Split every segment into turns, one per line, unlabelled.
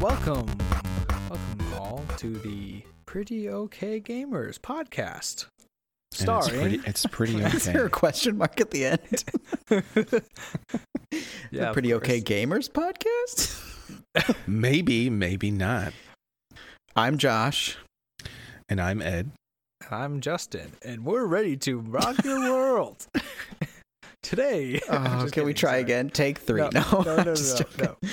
welcome, welcome all to the Pretty Okay Gamers podcast, starring.
It's pretty, it's pretty
Is there a
okay.
question mark at the end?
yeah,
the Pretty Okay. Gamers podcast?
maybe, maybe not.
I'm Josh.
And I'm Ed.
And I'm Justin, and we're ready to rock your world. Today,
Oh, can
just
we try
sorry.
again? Take three.
No,
No,
no, no, no,
just
no,
joking.
no.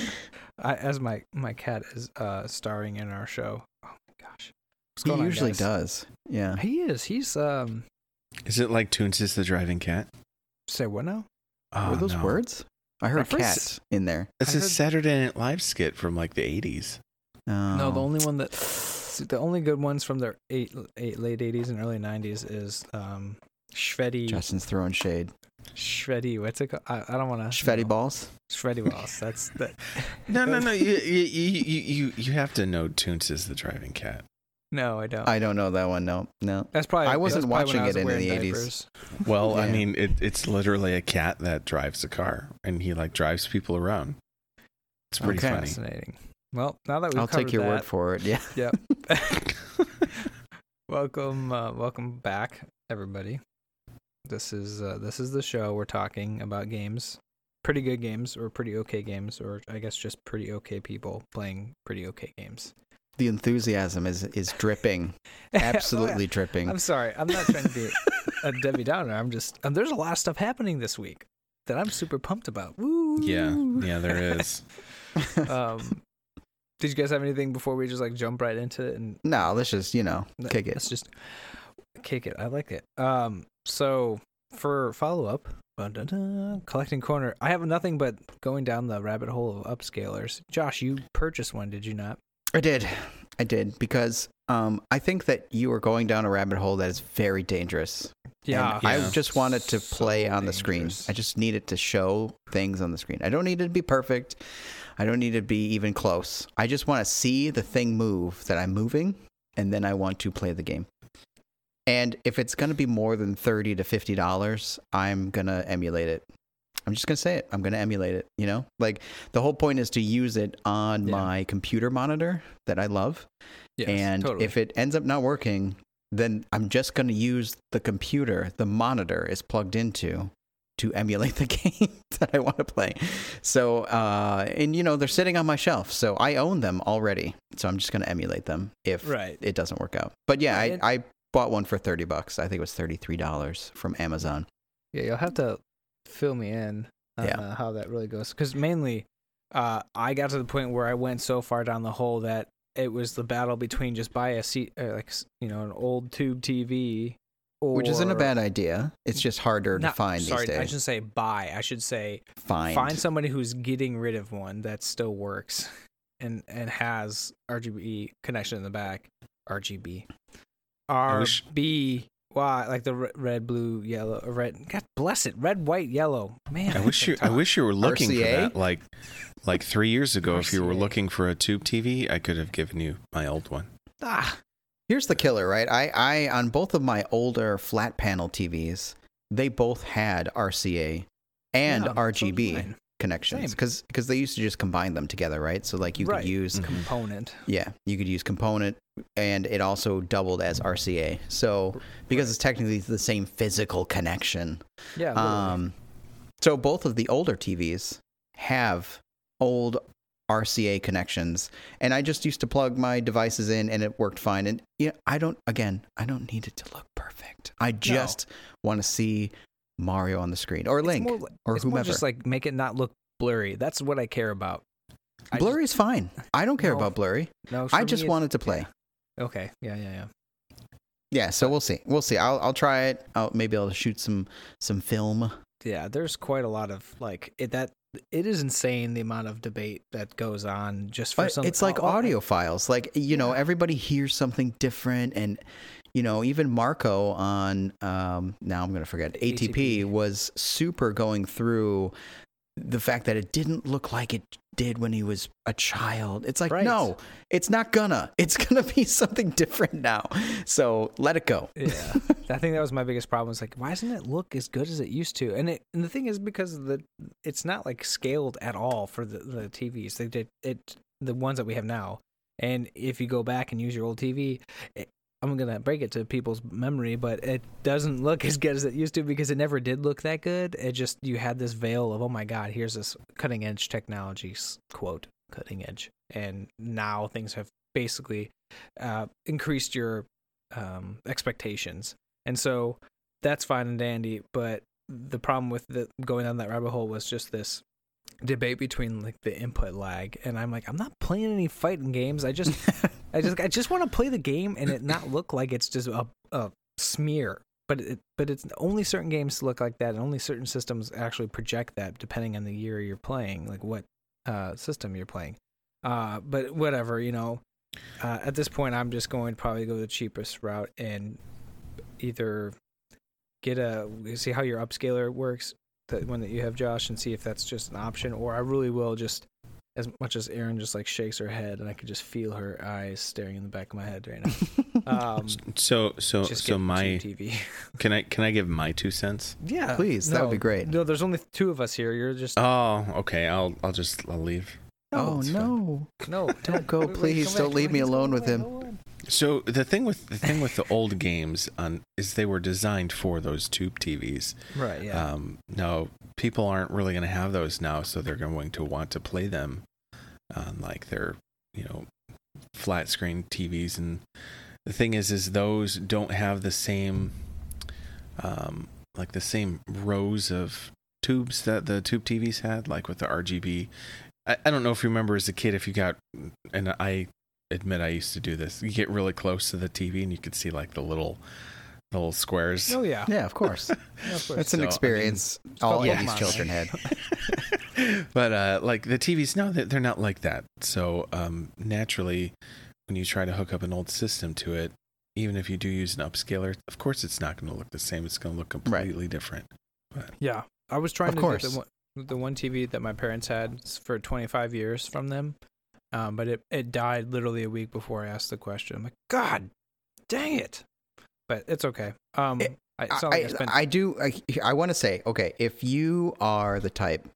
I, as my my cat is uh starring in our show. Oh my gosh, what's
He
on,
usually
guys?
does. Yeah.
He is. He's um.
Is it like Toonces the Driving Cat?
Say what now?
Oh,
Were those
no.
words? I heard
At first-
cat in there.
It's
I
a
heard-
Saturday Night Live skit from like the 80s.
Oh.
No, the only one that the only good ones from the eight, eight late eighties and early nineties is um Shreddy
Justin's throwing shade.
Shreddy. What's it called? I, I don't want to.
Schweddy balls.
Shreddy balls. That's that.
No, no, no. You, you, you, you, you- you have to know Toonces the Driving Cat.
No, I don't.
I don't know that one. No, no.
that's probably.
I wasn't
probably
watching
was
it in
wearing
the 80s.
diapers.
Well, I mean, it, it's literally a cat that drives a car and he like drives people around. It's pretty
Okay.
funny.
Fascinating. Well, now that we've
I'll take your
that,
word for it. Yeah.
Yep. welcome, uh, welcome back, everybody. This is uh, this is the show. We're talking about games, pretty good games, or pretty okay games, or I guess just pretty okay people playing pretty okay games.
The enthusiasm is is dripping. Absolutely dripping.
I'm sorry. I'm not trying to be a Debbie Downer. I'm just. Um, there's a lot of stuff happening this week that I'm super pumped about. Woo!
yeah, yeah, there is.
Um, did you guys have anything before we just like jump right into it and
no, let's just, you know, kick it.
Let's just kick it. I like it. Um, so for follow up, collecting corner. I have nothing but going down the rabbit hole of upscalers. Josh, you purchased one, did you not?
I did. I did because um, I think that you are going down a rabbit hole that is very dangerous. And I
Yeah.
just wanted to
So
play on the screen. I just needed to show things on the screen. I don't need it to be perfect. I don't need it to be even close. I just want to see the thing move that I'm moving, and then I want to play the game. And if it's going to be more than thirty to fifty dollars, I'm gonna emulate it. I'm just gonna say it. I'm gonna emulate it. You know, like the whole point is to use it on
Yeah.
my computer monitor that I love.
Yes,
and
totally.
if it ends up not working, then I'm just going to use the computer the monitor is plugged into to emulate the game that I want to play. So, uh, and you know, they're sitting on my shelf, so I own them already. So I'm just going to emulate them if
right.
it doesn't work out. But yeah, I, I bought one for 30 bucks. I think it was $33 from Amazon.
Yeah, you'll have to fill me in on
Yeah.
uh, how that really goes. Because mainly, uh, I got to the point where I went so far down the hole that it was the battle between just buy a seat, uh, like you know, an old tube TV, or
Which isn't a bad idea. It's just harder to find
sorry, I shouldn't say buy. I should say
find.
find somebody who's getting rid of one that still works and and has RGB connection in the back. RGB.
I wish-
RB. Why? Like the re- red, blue, yellow, red. God bless it. Red, white, yellow. Man,
I wish you.
can't
I wish you were looking for that. Like, like three years ago, if you were looking for a tube TV, I could have given you my old one.
Ah,
Here's the killer, right? I, I on both of my older flat panel TVs, they both had RCA and
yeah,
RGB
did mine.
Connections because because they used to just combine them together, right? So like you
Right.
could use
Mhm.
component.
yeah, you could use component and it also doubled as RCA. So because it's technically the same physical connection.
Yeah. literally.
Um so both of the older TVs have old RCA connections and I just used to plug my devices in and it worked fine and yeah I don't again I don't need it to look perfect I just want to see Mario on the screen or Link
more,
or whomever
just like make it not look blurry. That's what I care about. I
blurry is fine I don't care
No.
about blurry
No,
I just wanted to play
it's- Okay. Yeah. Yeah. Yeah.
yeah so we'll see we'll see I'll I'll try it I'll maybe I'll shoot some some film
Yeah. There's quite a lot of like it that. It is insane the amount of debate that goes on just for
But
some.
it's like
oh, oh,
audiophiles. Like you know, everybody hears something different, and you know, even Marco on um, now I'm gonna forget ATP,
ATP.
was super going through the fact that it didn't look like it did when he was a child. It's like
Right.
no, it's not gonna. It's gonna be something different now. So let it go.
Yeah, I think that was my biggest problem. It's like, why doesn't it look as good as it used to? And it and the thing is because the it's not like scaled at all for the, the TVs. They did it. the ones that we have now. And if you go back and use your old TV, it, I'm gonna break it to people's memory, but it doesn't look as good as it used to because it never did look that good. It just you had this veil of oh my god, here's this cutting edge technology quote cutting edge, and now things have basically uh, increased your um, expectations, and so that's fine and dandy. But the problem with the going down that rabbit hole was just this debate between like the input lag and I'm like I'm not playing any fighting games I just I just I just want to play the game and it not look like it's just a, a smear but it, but it's only certain games look like that and only certain systems actually project that depending on the year you're playing like what uh, system you're playing. Uh, but whatever you know uh, at this point I'm just going to probably go the cheapest route and either get a see how your upscaler works the one that you have Josh and see if that's just an option or I really will just as much as Erin just like shakes her head and I could just feel her eyes staring in the back of my head right now. Um,
So so
just
so my
TV.
can I can I give my two cents?
yeah,
Please, that would be great.
No, there's only two of us here. You're just
Oh, okay. I'll I'll just I'll leave.
oh
it's fine.
no.
no.
Don't go,
Wait, wait,
please. Don't
back,
leave me alone with
on,
him.
So the thing with the thing with the old games on is they were designed for those tube TVs.
Right. Yeah.
Um, no, people aren't really going to have those now, so they're going to want to play them on like their, you know, flat screen TVs. And the thing is, is those don't have the same, um, like the same rows of tubes that the tube TVs had, like with the RGB. I, I don't know if you remember as a kid if you got, and I admit I used to do this. You get really close to the TV and you could see like the little, the little squares.
oh yeah.
Yeah, of course.
Yeah, of course.
That's an
So, I mean,
experience all
called
80s
Pokemon,
children had.
but uh, like the TVs, no, they're, they're not like that. So um, naturally, when you try to hook up an old system to it, even if you do use an upscaler, of course it's not going to look the same. It's going to look completely different.
Yeah, I was trying
Of
to
course.
get the one, the one TV that my parents had for 25 years from them, um, but it it died literally a week before I asked the question. I'm like, God, dang it! But it's okay. Um,
It-
I, it's not like I,
I,
spent.
I do. I, I want to say, okay, if you are the type,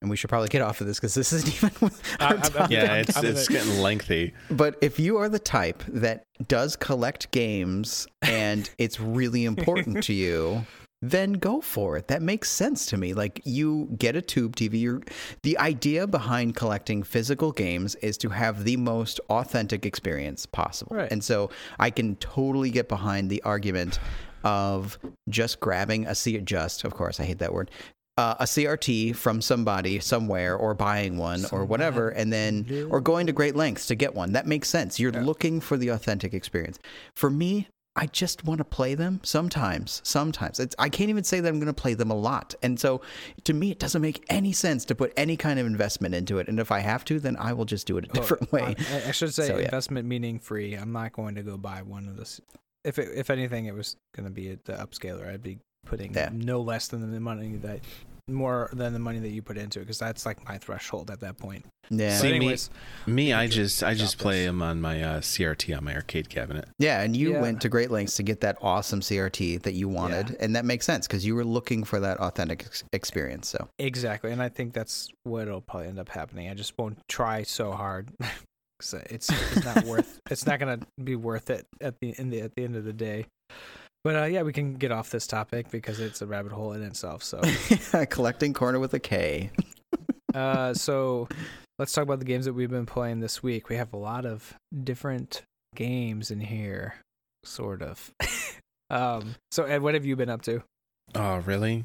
and we should probably get off of this because this isn't even.
I- I'm- I'm-
Yeah, it's it's getting lengthy.
But if you are the type that does collect games and it's really important to you, then go for it. That makes sense to me. Like you get a tube TV. You're, the idea behind collecting physical games is to have the most authentic experience possible.
Right.
And so I can totally get behind the argument of just grabbing a C just, of course, I hate that word. Uh, a CRT from somebody somewhere or buying one or whatever and then or going to great lengths to get one. That makes sense. You're
Yeah.
looking for the authentic experience. For me, I just want to play them sometimes. Sometimes. It's, I can't even say that I'm going to play them a lot. And so to me, it doesn't make any sense to put any kind of investment into it. And if I have to, then I will just do it a oh, different
Oh,
way.
I, I should say
So, yeah.
investment meaning free. I'm not going to go buy one of this. If it, if anything, it was going to be the upscaler. I'd be putting
Yeah.
no less than the money that more than the money that you put into it because that's like my threshold at that point.
Yeah.
See,
But
me- Me, I just I just play
this.
them on my uh, CRT on my arcade cabinet.
Yeah, and you
Yeah.
went to great lengths to get that awesome CRT that you wanted,
Yeah.
and that makes sense because you were looking for that authentic ex- experience. So
Exactly, and I think that's what'll probably end up happening. I just won't try so hard. 'Cause it's it's not worth it's not gonna be worth it at the in the at the end of the day. But uh, yeah, we can get off this topic because it's a rabbit hole in itself. So
collecting corner with a K.
uh, so let's talk about the games that we've been playing this week. We have a lot of different games in here, sort of. um, so Ed, what have you been up to?
Oh, really?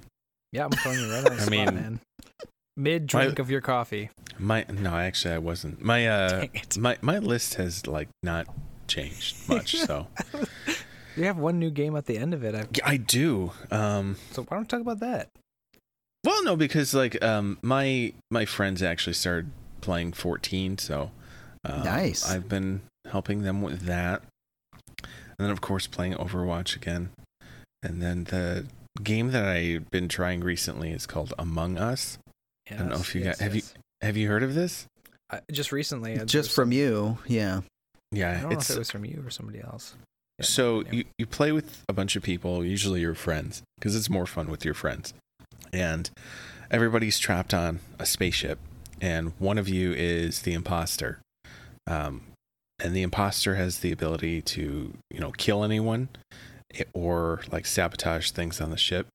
Yeah, I'm throwing you right on the
I
spot,
mean-
man. Mid drink of your coffee.
My no, actually, I wasn't. My uh,
Dang it.
my my list has like not changed much. so
You have one new game at the end of it. I've,
I do. Um,
so why don't we talk about that?
well, no, because like um, my my friends actually started playing 14, so um,
Nice.
I've been helping them with that, and then of course playing Overwatch again, and then the game that I've been trying recently is called Among Us. I don't know if you got- have you- Have you heard of this?
I, just recently. uh,
Just from
some-
you, yeah.
Yeah, I
don't know
it's
if it was from you or somebody else.
So
yeah.
you, you play with a bunch of people, usually your friends, because it's more fun with your friends. And everybody's trapped on a spaceship, and one of you is the imposter. Um, and the imposter has the ability to, you know, kill anyone eh, or like sabotage things on the ship.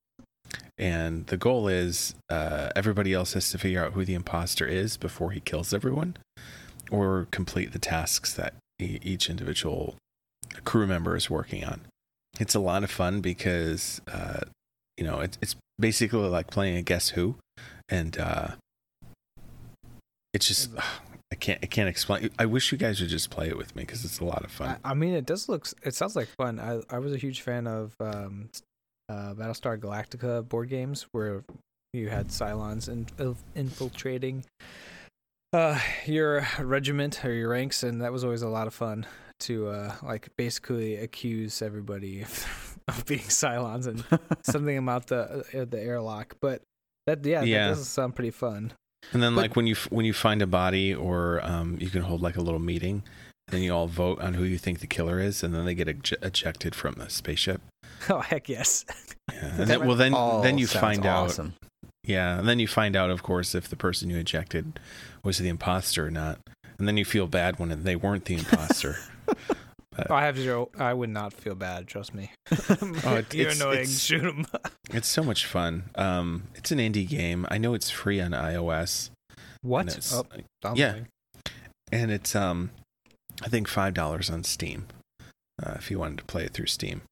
And the goal is uh, everybody else has to figure out who the imposter is before he kills everyone or complete the tasks that e- each individual crew member is working on. It's a lot of fun because, uh, you know, it's, it's basically like playing a Guess Who. And uh, it's just, I can't, I can't explain. I wish you guys would just play it with me because it's a lot of fun.
I, I mean, it does look. It sounds like fun. I I was a huge fan of um, uh, Battlestar Galactica board games where you had Cylons in, inf- infiltrating uh, your regiment or your ranks, and that was always a lot of fun to uh, like basically accuse everybody of, of being Cylons and something about the uh, the airlock. But that yeah,
Yeah.
that does sound pretty fun.
And then,
But-
like when you when you find a body, or um, you can hold like a little meeting, then you all vote on who you think the killer is, and then they get ej- ejected from the spaceship.
Oh heck yes!
Yeah. And then, well, then then you
sounds
find out. Yeah, and then you find out, of course, if the person you ejected was the imposter or not, and then you feel bad when they weren't the imposter.
I have zero. I would not feel bad. Trust me.
Oh, it-
You're
it's-
annoying.
it's-
Shoot him.
it's so much fun. Um, it's an indie game. I know it's free on iOS. and
What?
it's-
Oh,
yeah. and it's um i think five dollars on steam uh, if you wanted to play it through steam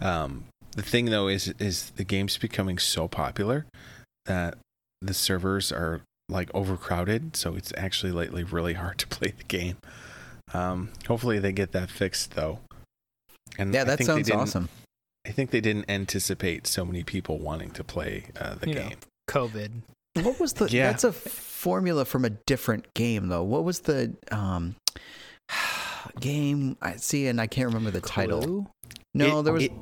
um the thing though is is the game's becoming so popular that the servers are like overcrowded so it's actually lately really hard to play the game um hopefully they get that fixed though and
Yeah,
I
that
think
sounds awesome.
i think they didn't anticipate so many people wanting to play uh, the
You know.
game
COVID.
What was the?
Yeah.
That's a formula from a different game, though. What was the um game? I see, and I can't remember the title.
Clue?
No,
It-
there was.
it,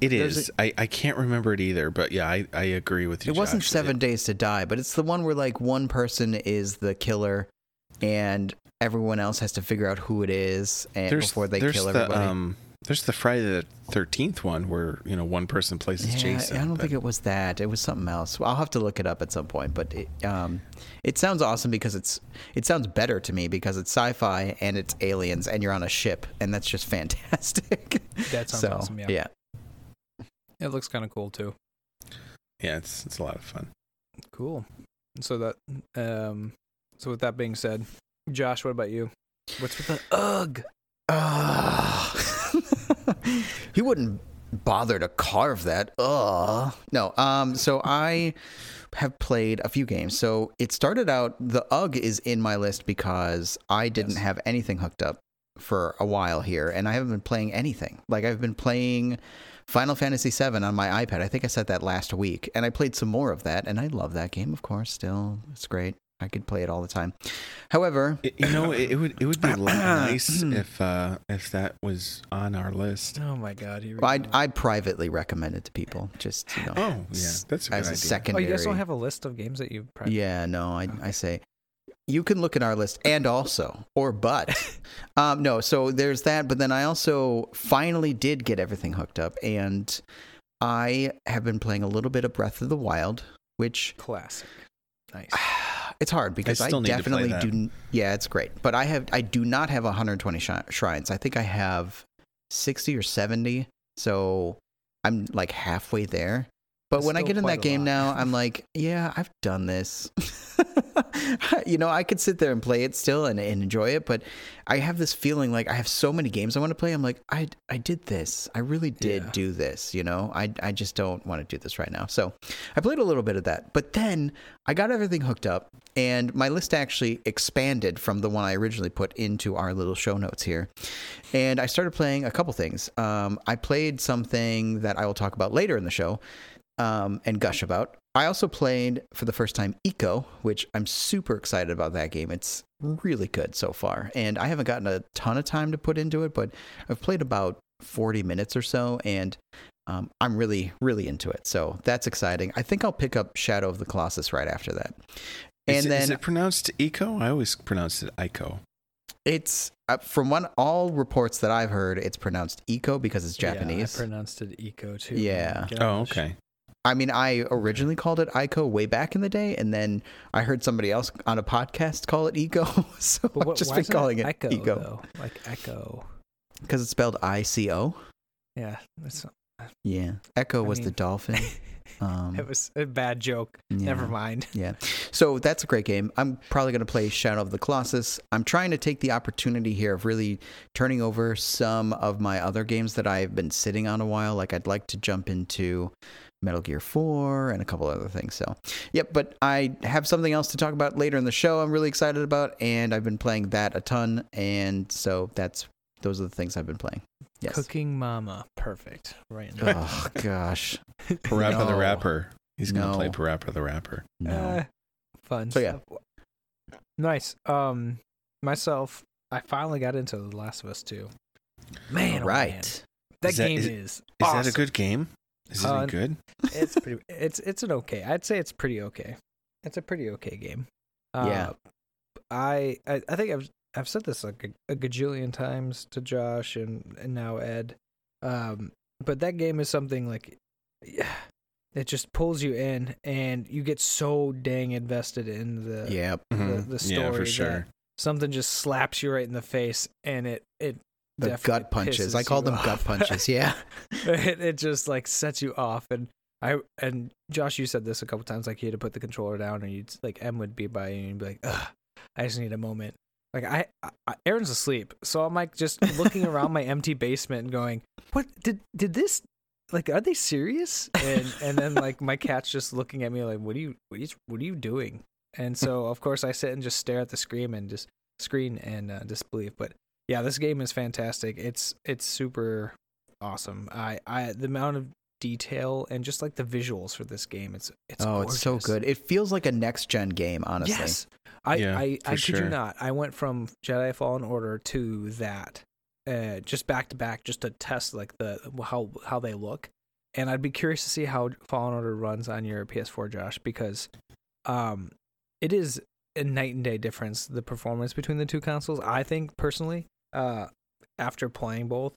it
there's
is. I I can't remember it either, but yeah, I, I agree with you.
it wasn't
Josh.
Seven Days to Die, but it's the one where like one person is the killer, and everyone else has to figure out who it is, and
there's,
before they
there's
kill
the,
everybody.
Um, there's the Friday the Thirteenth one where you know one person plays as
Yeah,
Jason.
I don't
but-
think it was that. It was something else. Well, I'll have to look it up at some point. But it, um, it sounds awesome because it's it sounds better to me because it's sci-fi and it's aliens and you're on a ship and that's just fantastic.
That sounds
so,
awesome. Yeah.
yeah.
It looks kind of cool too.
Yeah, it's it's a lot of fun.
Cool. So that um so with that being said, Josh, what about you? What's with the ugh?
Ugh. he wouldn't bother to carve that. Ugh. No. Um. So I have played a few games. So it started out. The UG is in my list because I didn't
Yes.
have anything hooked up for a while here, and I haven't been playing anything. Like I've been playing Final Fantasy VII on my iPad. I think I said that last week, and I played some more of that, and I love that game. Of course, still it's great. I could play it all the time. However,
It, you know, it, it would it would be nice if uh, if that was on our list.
Oh my god, here we
Well, I
go.
I privately recommend it to people. Just you know,
Oh yeah, that's a good
as a
idea.
Oh, you guys don't have a list of games that you've pri-
Yeah, no, I I say you can look at our list and also or but um no so there's that but then i also finally did get everything hooked up and i have been playing a little bit of breath of the wild which
classic. Nice.
it's hard because I,
still need to play
definitely do. Yeah, it's great, but I have I do not have 120 shi- shrines. I think I have 60 or 70, so I'm like halfway there. But
That's
when I get in that game
lot.
now, I'm like, yeah, I've done this. you know, I could sit there and play it still and, and enjoy it, but I have this feeling like I have so many games I want to play. I'm like, I I did this. I really did
Yeah.
do this. You know, I I just don't want to do this right now. So I played a little bit of that, but then I got everything hooked up, and my list actually expanded from the one I originally put into our little show notes here. And I started playing a couple things. Um, I played something that I will talk about later in the show um, and gush about. I also played for the first time Eco, which I'm super excited about that game. It's really good so far. And I haven't gotten a ton of time to put into it, but I've played about 40 minutes or so, and um, I'm really, really into it. So that's exciting. I think I'll pick up Shadow of the Colossus right after that. And
is, it-
then
is it pronounced eco? I always pronounce it ico.
it's uh, from one all reports that I've heard, it's pronounced Eco because it's Japanese.
Yeah, I pronounced it eco too.
Yeah.
Gosh.
Oh, okay.
I mean, I originally called it ICO way back in the day, and then I heard somebody else on a podcast call it Eco, so
But
I've just been calling it
Echo
Eco
though? Like Echo.
because it's spelled I C O.
Yeah, it's,
Yeah, Echo
I
was the dolphin. Um,
it was a bad joke. Never mind.
Yeah. So that's a great game. I'm probably going to play Shadow of the Colossus. I'm trying to take the opportunity here of really turning over some of my other games that I've been sitting on a while. Like I'd like to jump into Metal Gear 4 and a couple other things. So, yep, but I have something else to talk about later in the show I'm really excited about and I've been playing that a ton and so that's those are the things I've been playing. Yes.
Cooking Mama. Perfect. Right now.
Oh gosh.
Parappa the
No.
Rapper. He's gonna
No.
play Parappa the Rapper.
No.
Uh, fun.
So, yeah.
Nice. Um, myself, I finally got into The Last of Us 2. Man, oh,
right.
man. that
Is that-
game
is-
is.
Is that a good game? Is it
Uh,
any good?
it's pretty. It's it's an okay. I'd say it's pretty okay. It's a pretty okay game. Uh,
Yeah.
I, I I think I've I've said this like a, a gajillion times to Josh and and now Ed. Um, but that game is something like, yeah, it just pulls you in, and you get so dang invested in the
yeah
the,
Mhm.
the
yeah, for sure.
something just slaps you right in the face, and it it
The gut punches. I call them gut punches. Yeah.
it, it just like sets you off and i and josh you said this a couple times like you had to put the controller down and you'd like m would be by you and you'd be like Ugh, i just need a moment like I, I Erin's asleep so i'm like just looking around my empty basement and going what did did this like are they serious and and then like my cat's just looking at me like what are you what are you, what are you doing and so of course i sit and just stare at the screen and just screen and uh, disbelief but yeah this game is fantastic. It's it's super awesome. I i the amount of detail and just like the visuals for this game it's it's
oh, it's so good. It feels like a next gen game, honestly.
yes! I
Yeah,
i
for
i kid you not i went from jedi fallen order to that uh just back to back just to test like the how how they look. And i'd be curious to see how fallen order runs on your ps4 josh because um it is a night and day difference the performance between the two consoles i think personally uh after playing both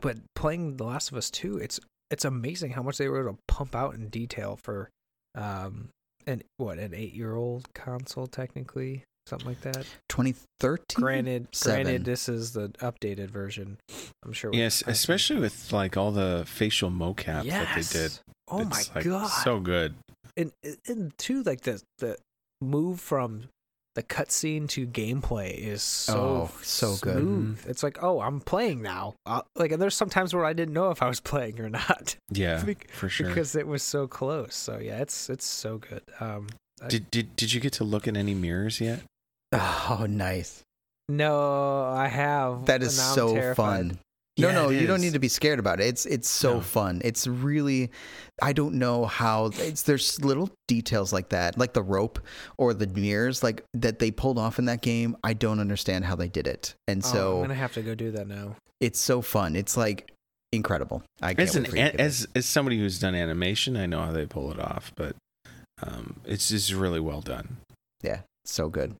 but playing the last of us 2 it's it's amazing how much they were able to pump out in detail for um an what an 8 year old console technically something like that
2013.
granted
Seven.
granted this is the updated version i'm sure
Yes,
I-
especially with like all the facial mocap that they did.
Yes. oh my
like,
god
so good.
and and too like the the move from the cutscene to gameplay is so
Oh, so good.
smooth. It's like, oh, I'm playing now. Uh, like, and there's some times where I didn't know if I was playing or not
Yeah,
Bec-
for sure.
because it was so close. So yeah, it's it's so good. Um, I-
did did did you get to look at any mirrors yet?
Oh, nice.
no, I have.
That is
and I'm
so
terrified.
fun. No,
Yeah,
no, you don't need to be scared about it. It's it's so
No.
fun. It's really I don't know how it's there's little details like that, like the rope or the mirrors like that they pulled off in that game. I don't understand how they did it. And
Oh,
so
I'm gonna have to go do that now.
it's so fun. It's like incredible. I can't
As an
wait for you to get it.
as as somebody who's done animation, I know how they pull it off, but um, it's just really well done.
Yeah, so good.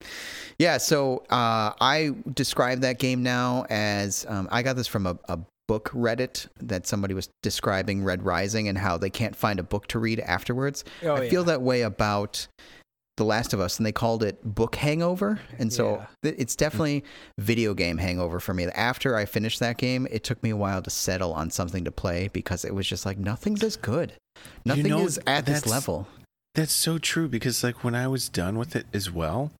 Yeah, so uh, I describe that game now as um, I got this from a, a book Reddit that somebody was describing Red Rising and how they can't find a book to read afterwards.
Oh,
I
yeah.
feel that way about The Last of Us, and they called it book hangover. And so
Yeah.
th- it's definitely video game hangover for me. After I finished that game, it took me a while to settle on something to play because it was just like nothing's as good. Nothing
know,
is at this level.
That's so true because like when I was done with it as well,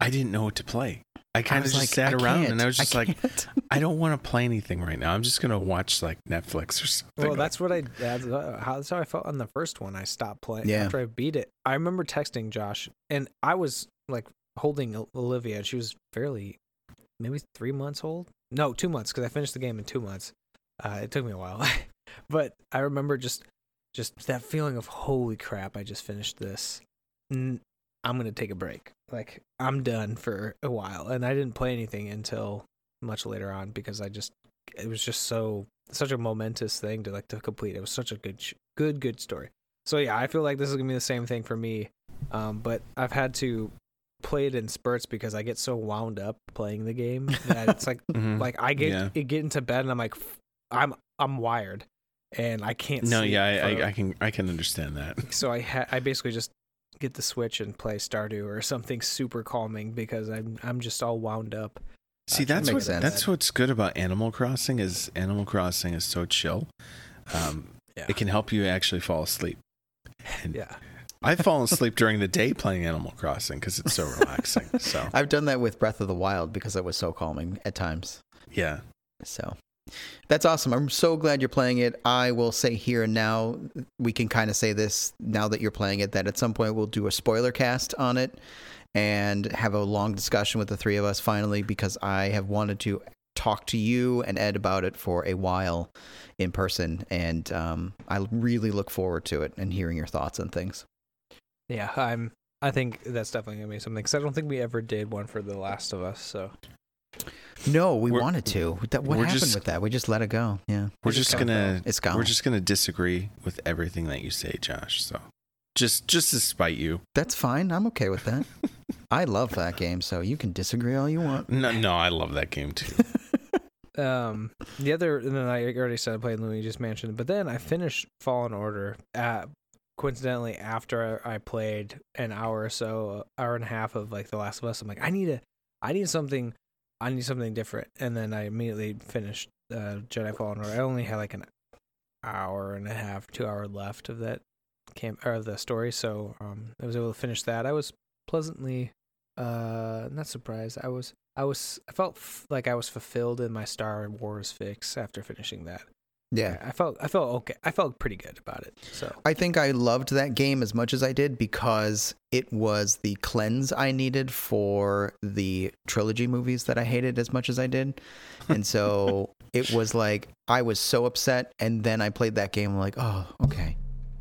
I didn't know what to play. I kind of just
like,
sat
I
around and I was just like. I don't want to play anything right now. I'm just gonna watch like Netflix or something.
Well,
like-
that's what I. That's uh, how, that's how I felt on the first one. I stopped playing
Yeah.
after I beat it. I remember texting Josh, and I was like holding Olivia, and she was fairly, maybe three months old. No, two months because I finished the game in two months. Uh, it took me a while, but I remember just, just that feeling of holy crap! I just finished this. N- I'm gonna take a break. Like I'm done for a while, and I didn't play anything until much later on because I just it was just so such a momentous thing to like to complete. It was such a good sh- good good story. So yeah, I feel like this is gonna be the same thing for me. Um, but I've had to play it in spurts because I get so wound up playing the game that it's like
Mhm.
like I get
Yeah.
Get into bed and I'm like f- I'm I'm wired. And I can't.
No,
sleep
yeah, I, I, I can I can understand that.
so I ha- I basically just get the Switch and play Stardew or something super calming because I'm I'm just all wound up.
See,
That
that's
makes
what
sense.
that's what's good about Animal Crossing is Animal Crossing is so chill. Um,
Yeah.
It can help you actually fall asleep. And
Yeah.
I've fallen asleep during the day playing Animal Crossing because it's so relaxing. So
I've done that with Breath of the Wild because it was so calming at times.
yeah,
So that's awesome. I'm so glad you're playing it. I will say here and now, we can kind of say this now that you're playing it, that at some point we'll do a spoiler cast on it and have a long discussion with the three of us finally because I have wanted to talk to you and Ed about it for a while in person. And um, I really look forward to it and hearing your thoughts and things.
Yeah, I'm. I think that's definitely gonna be something because I don't think we ever did one for The Last of Us. So
No, we
We're-
wanted to. That, what
we're
happened
just-
with that? We just let it go. Yeah.
we're just gonna
It's gone.
we're just gonna disagree with everything that you say, Josh. So just just to spite you.
That's fine. I'm okay with that. I love that game, so you can disagree all you want.
No, no, I love that game too.
um, the other, and then I already said I played Luigi's Mansion, but then I finished Fallen Order. At, coincidentally, after I played an hour or so, hour and a half of like The Last of Us, I'm like, I need a, I need something, I need something different, and then I immediately finished uh, Jedi Fallen Order. I only had like an hour and a half, two hour left of that camp or the story, so um, I was able to finish that. I was pleasantly, uh, not surprised. I was, I was, I felt f- like I was fulfilled in my Star Wars fix after finishing that.
Yeah.
I felt, I felt okay. I felt pretty good about it. So
I think I loved that game as much as I did because it was the cleanse I needed for the trilogy movies that I hated as much as I did. And so it was like I was so upset and then I played that game I'm like, "Oh, okay.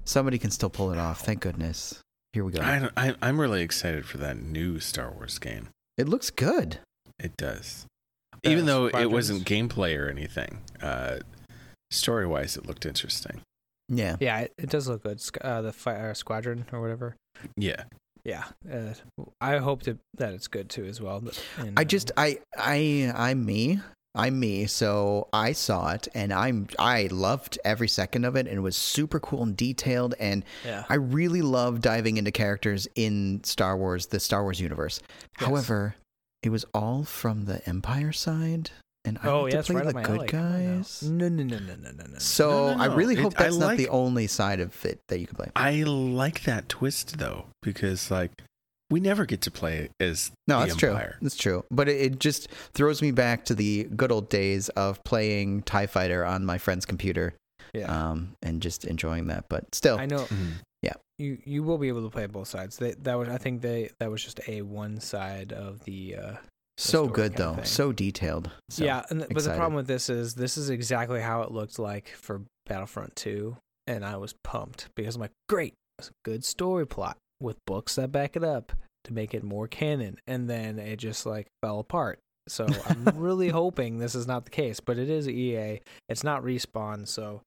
Somebody can still pull it off. Thank goodness." Here we go.
I, don't- I I'm really excited for that new Star Wars game.
It looks good.
It does, even though it wasn't gameplay or anything. Uh, story wise, it looked interesting.
Yeah.
yeah, it, it does look good. Uh, the fire squadron or whatever.
Yeah,
Yeah, uh, I hope to, that it's good too as well. but- and,
I
uh,
just I I I'm me. I'm me, so I saw it and I'm I loved every second of it and it was super cool and detailed and
yeah.
I really love diving into characters in Star Wars, the Star Wars universe.
Yes.
However, it was all from the Empire side and I
oh
like
yeah,
to play
right
the good
alley. Come on now.
guys.
No, no, no, no, no, no, no.
So
No, no,
I
no.
really
It-
hope
I
that's not
like-
the only side of it that you can play.
I like that twist though because like we never get to play as
No,
the
that's
Empire.
true. That's true. But it, it just throws me back to the good old days of playing TIE Fighter on my friend's computer
yeah.
um, and just enjoying that. But still,
I know
Mhm.
you you will be able to play both sides. They, that was I think they that was just a one side of the. uh
so good though. So detailed. So,
yeah, and th- but the problem with this is this is exactly how it looked like for Battlefront 2, and I was pumped because I'm like, great, it's a good story plot with books that back it up to make it more canon, and then it just like fell apart. So I'm really hoping this is not the case, but it is EA. It's not respawn, so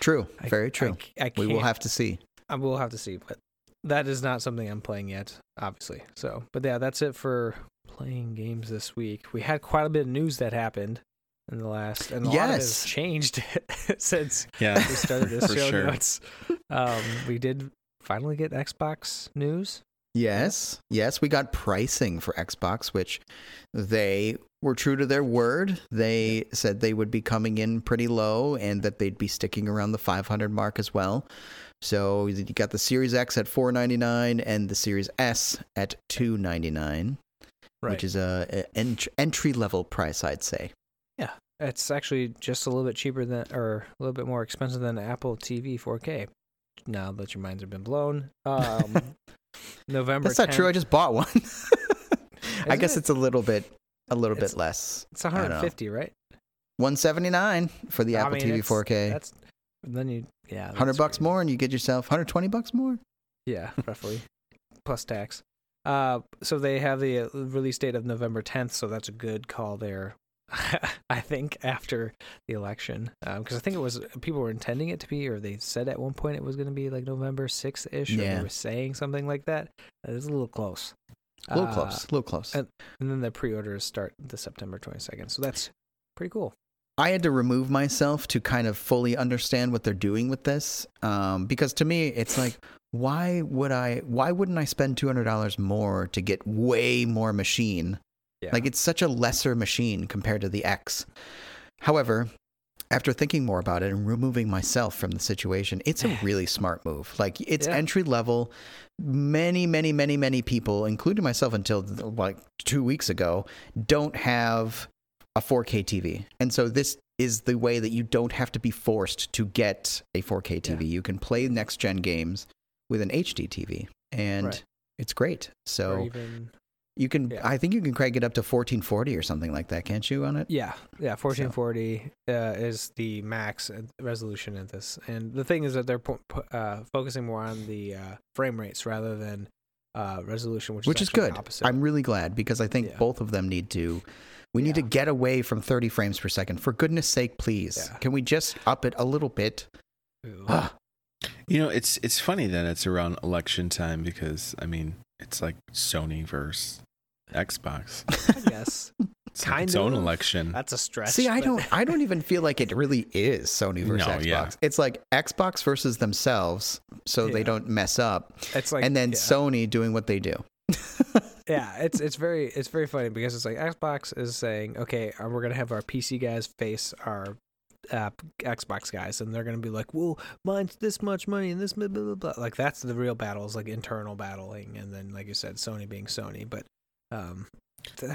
True.
I-
Very true.
I, I
we will have to see.
I will have to see, but that is not something I'm playing yet, obviously. So, but yeah, that's it for playing games this week. We had quite a bit of news that happened in the last, and a lot of it has changed since
Yeah,
we started this show
sure.
notes. Um, we did finally get Xbox news.
Yes, yes, we got pricing for Xbox, which they were true to their word. They said they would be coming in pretty low and that they'd be sticking around the 500 mark as well. So you got the Series X at 499 and the Series S at 299, which is a, a ent- entry level price, I'd say.
Yeah, it's actually just a little bit cheaper than, or a little bit more expensive than Apple TV 4K. Now that your minds have been blown, um, November.
That's not true. I just bought one. I guess
it?
it's a little bit, a little
It's-
bit less.
It's
I don't know.
150, right?
179 for the
I
Apple
mean,
TV
it's-
4K.
That's then you yeah.
100 bucks
crazy.
more and you get yourself 120 bucks more.
Yeah, roughly plus tax. Uh, so they have the uh, release date of November 10th, so that's a good call there. I think after the election, because I think it was people were intending it to be, or they said at one point it was going to be like November 6th ish, or
Yeah.
they were saying something like that. It's a little close.
A little
Uh,
close. A little close.
and- And then the pre-orders start the September 22nd, so that's pretty cool.
I had to remove myself to kind of fully understand what they're doing with this. Um, because to me, it's like, why would I? Why wouldn't I spend two hundred dollars more to get way more machine?
Yeah.
Like it's such a lesser machine compared to the X. However, after thinking more about it and removing myself from the situation, it's a really smart move. Like it's
Yeah.
entry level. Many, many, many, many people, including myself until like two weeks ago, don't have a 4K TV. And so this is the way that you don't have to be forced to get a 4K TV. You can play next gen games with an HD TV. And
Right.
it's great. So
even
you can,
Yeah.
I think you can crank it up to 1440 or something like that, can't you? On it?
Yeah, yeah, fourteen forty uh, is the max uh, resolution of this, and the thing is that they're po- uh, focusing more on the uh, frame rates rather than uh, resolution, which,
which is good. I'm really glad because I think
Yeah.
both of them need to. We need to get away from 30 frames per second. For goodness sake, please.
Yeah.
Can we just up it a little bit? Ah,
You know, it's it's funny that it's around election time because I mean, it's like Sony versus Xbox.
I guess
It's like
Kind
its own election.
that's a stretch.
See, I
but-
don't. I don't even feel like it really is Sony versus
No,
Xbox.
yeah.
It's like Xbox versus themselves, so they don't mess up,
It's like
and then
yeah.
Sony doing what they do.
yeah, it's it's very it's very funny because it's like Xbox is saying, okay, uh, we're gonna have our PC guys face our uh, Xbox guys, and they're gonna be like, well, mine's this much money and this blah blah blah. blah. Like that's the real battle is like internal battling, and then like you said, Sony being Sony, but um, th-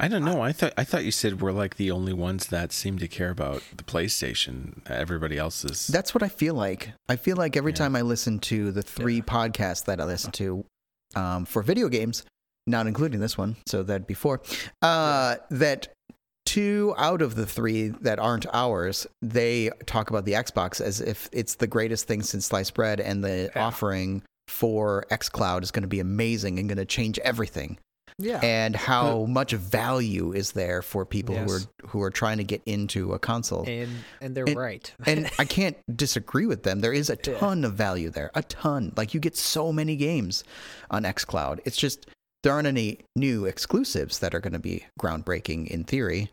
I don't know. I thought I thought you said we're like the only ones that seem to care about the PlayStation. Everybody else is.
That's what I feel like. I feel like every
Yeah.
time I listen to the three
Yeah.
podcasts that I listen to um, for video games, not including this one, so that'd be four, uh, that two out of the three that aren't ours, they talk about the Xbox as if it's the greatest thing since sliced bread, and the
Yeah.
offering for xCloud is going to be amazing and going to change everything.
yeah,
And how much value is there for people who are who are trying to get into a console?
and and they're
and-
right.
and I can't disagree with them. There is a
Yeah.
ton of value there, a ton. Like you get so many games on XCloud. It's just there aren't any new exclusives that are going to be groundbreaking in theory.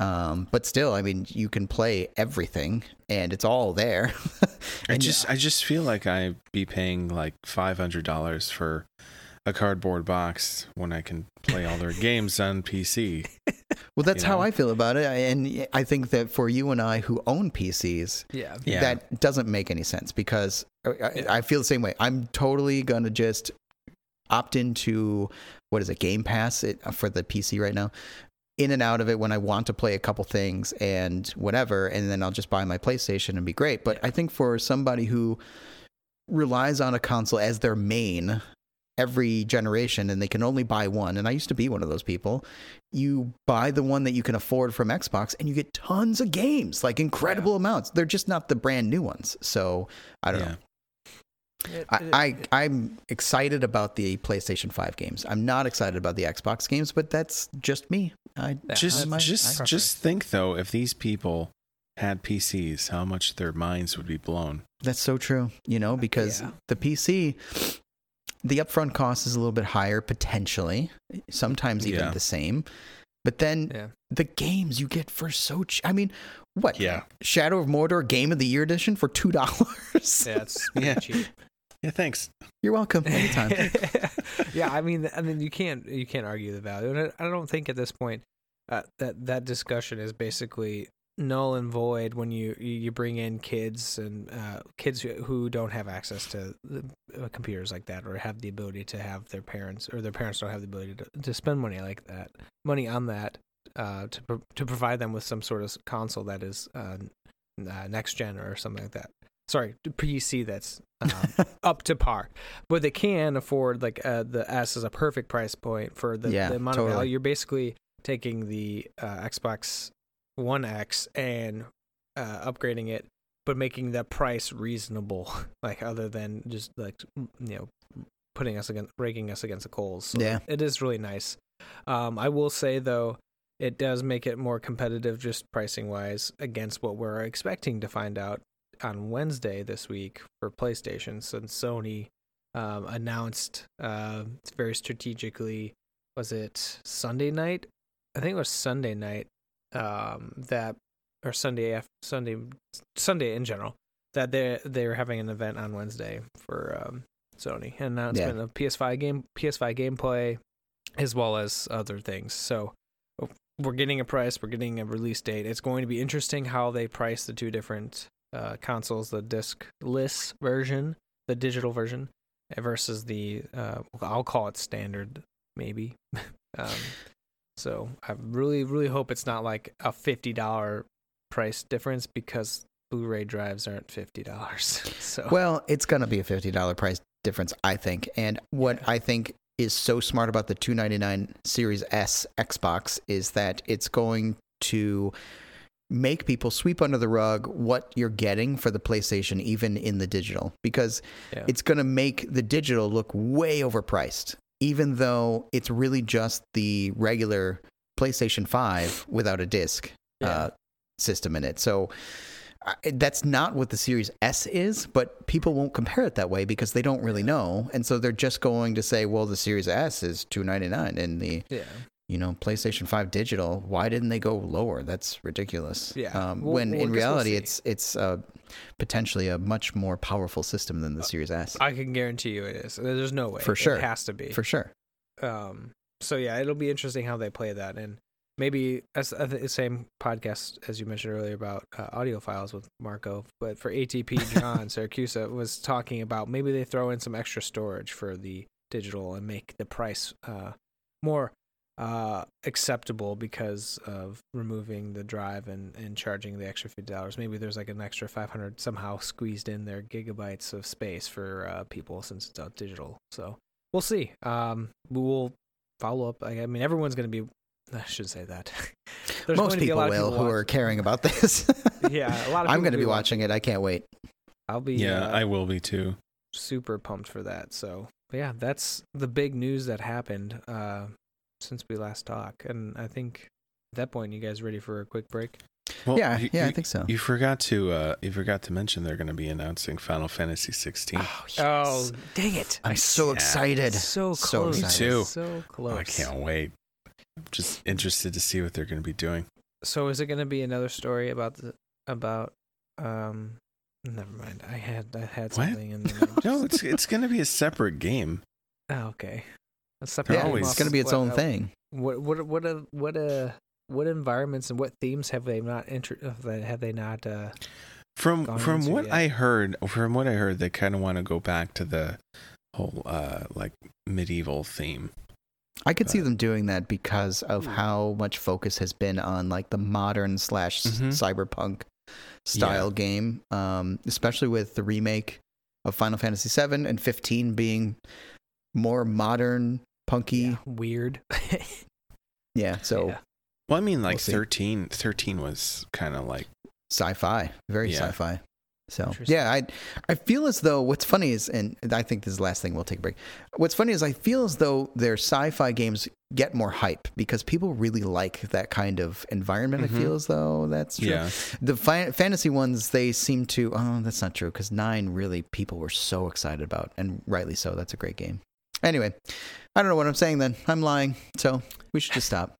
Um, but still, I mean, you can play everything, and it's all there.
I
and
just I just feel like I'd be paying like five hundred dollars for a cardboard box when I can play all their games on PC.
well, that's
you
how? I feel about it. And I think that for you and I who own PCs,
yeah,
Yeah.
that doesn't make any sense because I, I- I feel the same way. I'm totally gonna just opt into what is it, Game Pass it, for the PC right now. In and out of it when I want to play a couple things and whatever, and then I'll just buy my PlayStation and be great. But I think for somebody who relies on a console as their main every generation and they can only buy one, and I used to be one of those people, you buy the one that you can afford from Xbox and you get tons of games, like incredible amounts. They're just not the brand new ones. So I don't
Yeah.
know.
It-
I,
it-
I I'm excited about the PlayStation 5 games. I'm not excited about the Xbox games, but that's just me. I
just
I- my-
just
I-
just think though, if these people had PCs, how much their minds would be blown.
That's so true. You know, because
Yeah.
the PC, the upfront cost is a little bit higher potentially, sometimes even
Yeah.
the same. But then
yeah,
the games you get for so ch- I mean, what?
Yeah.
Shadow of Mordor Game of the Year edition for two dollars.
yeah, it's
Yeah.
cheap.
Yeah, thanks.
You're welcome. Anytime.
yeah, I mean, I mean, you can't you can't argue the value, and I, I don't think at this point uh, that that discussion is basically null and void when you you you bring in kids and uh, kids who- who don't have access to the, uh, computers like that, or have the ability to have their parents, or their parents don't have the ability to, to spend money like that, money on that. Uh, to pro- to provide them with some sort of console that is uh, uh, next gen or something like that. Sorry, PC that's um, up to par, but they can afford like uh, the S is a perfect price point for the,
Yeah,
the amount
totally.
of value. You're basically taking the uh, Xbox One X and uh, upgrading it, but making the price reasonable. Like other than just like you know putting us against raking us against the coals. So
Yeah.
it is really nice. Um, I will say though, it does make it more competitive just pricing wise against what we're expecting to find out on Wednesday this week for PlayStation since Sony um, announced uh, very strategically was it Sunday night? I think it was Sunday night um, that or Sunday af- Sunday Sunday in general that they they're having an event on Wednesday for um, Sony and announcement
Yeah.
of PS5 game PS5 gameplay as well as other things. So we're getting a price, we're getting a release date. It's going to be interesting how they price the two different uh, consoles, the disc-less version, the digital version, versus the uh, I'll call it standard, maybe. um, so I really, really hope it's not like a fifty dollar price difference because Blu-ray drives aren't fifty dollars. So
Well, it's to be a $50 price difference, I think. And what I think is so smart about the 299 Series S Xbox is that it's going to make people sweep under the rug what you're getting for the PlayStation even in the digital because
yeah.
it's going to make the digital look way overpriced even though it's really just the regular PlayStation 5 without a disc
Yeah.
uh, system in it. So I that's not what the Series S is, but people won't compare it that way because they don't really know, and so they're just going to say, "Well, the Series S is two ninety nine, and the
yeah.
You know PlayStation Five digital. Why didn't they go lower? That's ridiculous."
Yeah.
Um,
Well-
when
well,
in
guess we'll
reality, it's it's uh, potentially a much more powerful system than the Series S
I can guarantee you it is. There's no way.
For sure.
It has to be.
for sure.
um so yeah it'll be interesting how they play that and maybe as uh, the same podcast as you mentioned earlier about uh, audiophiles with marco but for atp john Siracusa was talking about maybe they throw in some extra storage for the digital and make the price uh more uh acceptable because of removing the drive and and charging the extra $50 maybe there's like an extra 500 somehow squeezed in there gigabytes of space for uh people since it's all digital so we'll see. Um, we will follow up. I I mean, everyone's going to be. I should say that. There's
Most
going to be a
people will
people
who are caring about this.
Yeah, a lot of
I'm going to be
be
watching it. I can't wait.
I'll be.
Yeah,
uh,
I will be too.
super pumped for that. So, but yeah, that's the big news that happened uh, since we last talked. And I think at that point, you guys ready for a quick break?
Well,
yeah,
you,
yeah, I think so.
You forgot to uh, you forgot to mention they're going to be announcing Final Fantasy 16.
oh,
Oh, dang it!
I'm so
Yeah.
excited.
So
So
close.
excited.
Me too.
So close.
Oh, I can't wait. I'm just interested to see what they're going to be doing.
So is it going to be another story about the about um? Never mind. I had I had
What?
something in there.
No, it's it's going to be a separate game.
Oh, okay. Let's separate
Yeah,
always-
it's going to be its
what-
own
uh,
thing.
What what what uh, what uh what environments and what themes have they not inter- have they- not uh
From from what
yet.
I heard, from what I heard, they kind of want to go back to the whole uh like medieval theme.
I could see
Uh,
them doing that because of
Hmm.
how much focus has been on like the modern slash s-
Mhm.
cyberpunk style game, um, especially with the remake of Final Fantasy VII and 15 being more modern, punky.
yeah,
Yeah, so
Yeah.
Well, I mean, like
We'll
13, 13 was kind of like
sci-fi, very
Yeah.
sci-fi. So yeah, I I feel as though what's funny is, and I think this is the last thing we'll take a break. What's funny is I feel as though their sci-fi games get more hype because people really like that kind of environment.
Mhm.
I feel as though that's true.
yeah.
The fi- fantasy ones, they seem to. Oh, that's not true because nine really people were so excited about, and rightly so. That's a great game. Anyway, I don't know what I'm saying. Then I'm lying, so we should just stop.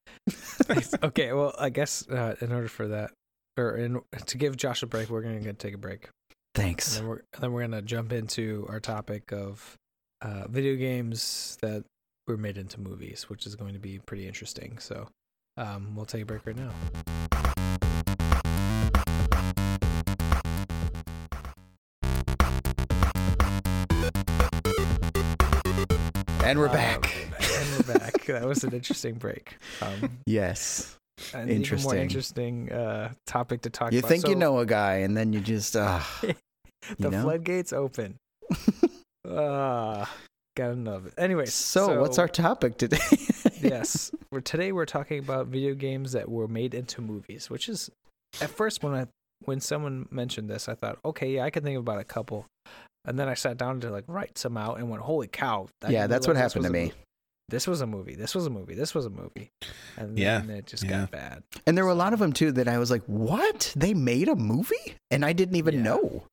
okay, well, I guess uh, in order for that or in to give Josh a break, we're going to take a break. And
Thanks.
then we're then we're gonna jump into our topic of uh, video games that were made into movies, which is going to be pretty interesting. So um, we'll take a break right now.
And we're
Um,
back.
and we're back. that was an interesting break. Um,
Yes.
an even more
Interesting.
interesting uh, topic to talk
You
about.
You think you know a guy, and then you just uh,
the
you know?
floodgates open. Ah, gotta love it. Anyway,
so, what's our topic today?
yes. We're, today we're talking about video games that were made into movies, which is at first when I when someone mentioned this, I thought, okay, yeah, I can think about a couple. And then I sat down to like write some out and went, holy cow! I
yeah, that's what
realize
happened to me.
mo- This was a movie. This was a movie. This was a movie. And
Yeah,
then it just
yeah.
got bad.
And there were a lot of them too that I was like, "What? They made a movie?" And I didn't even
Yeah.
know.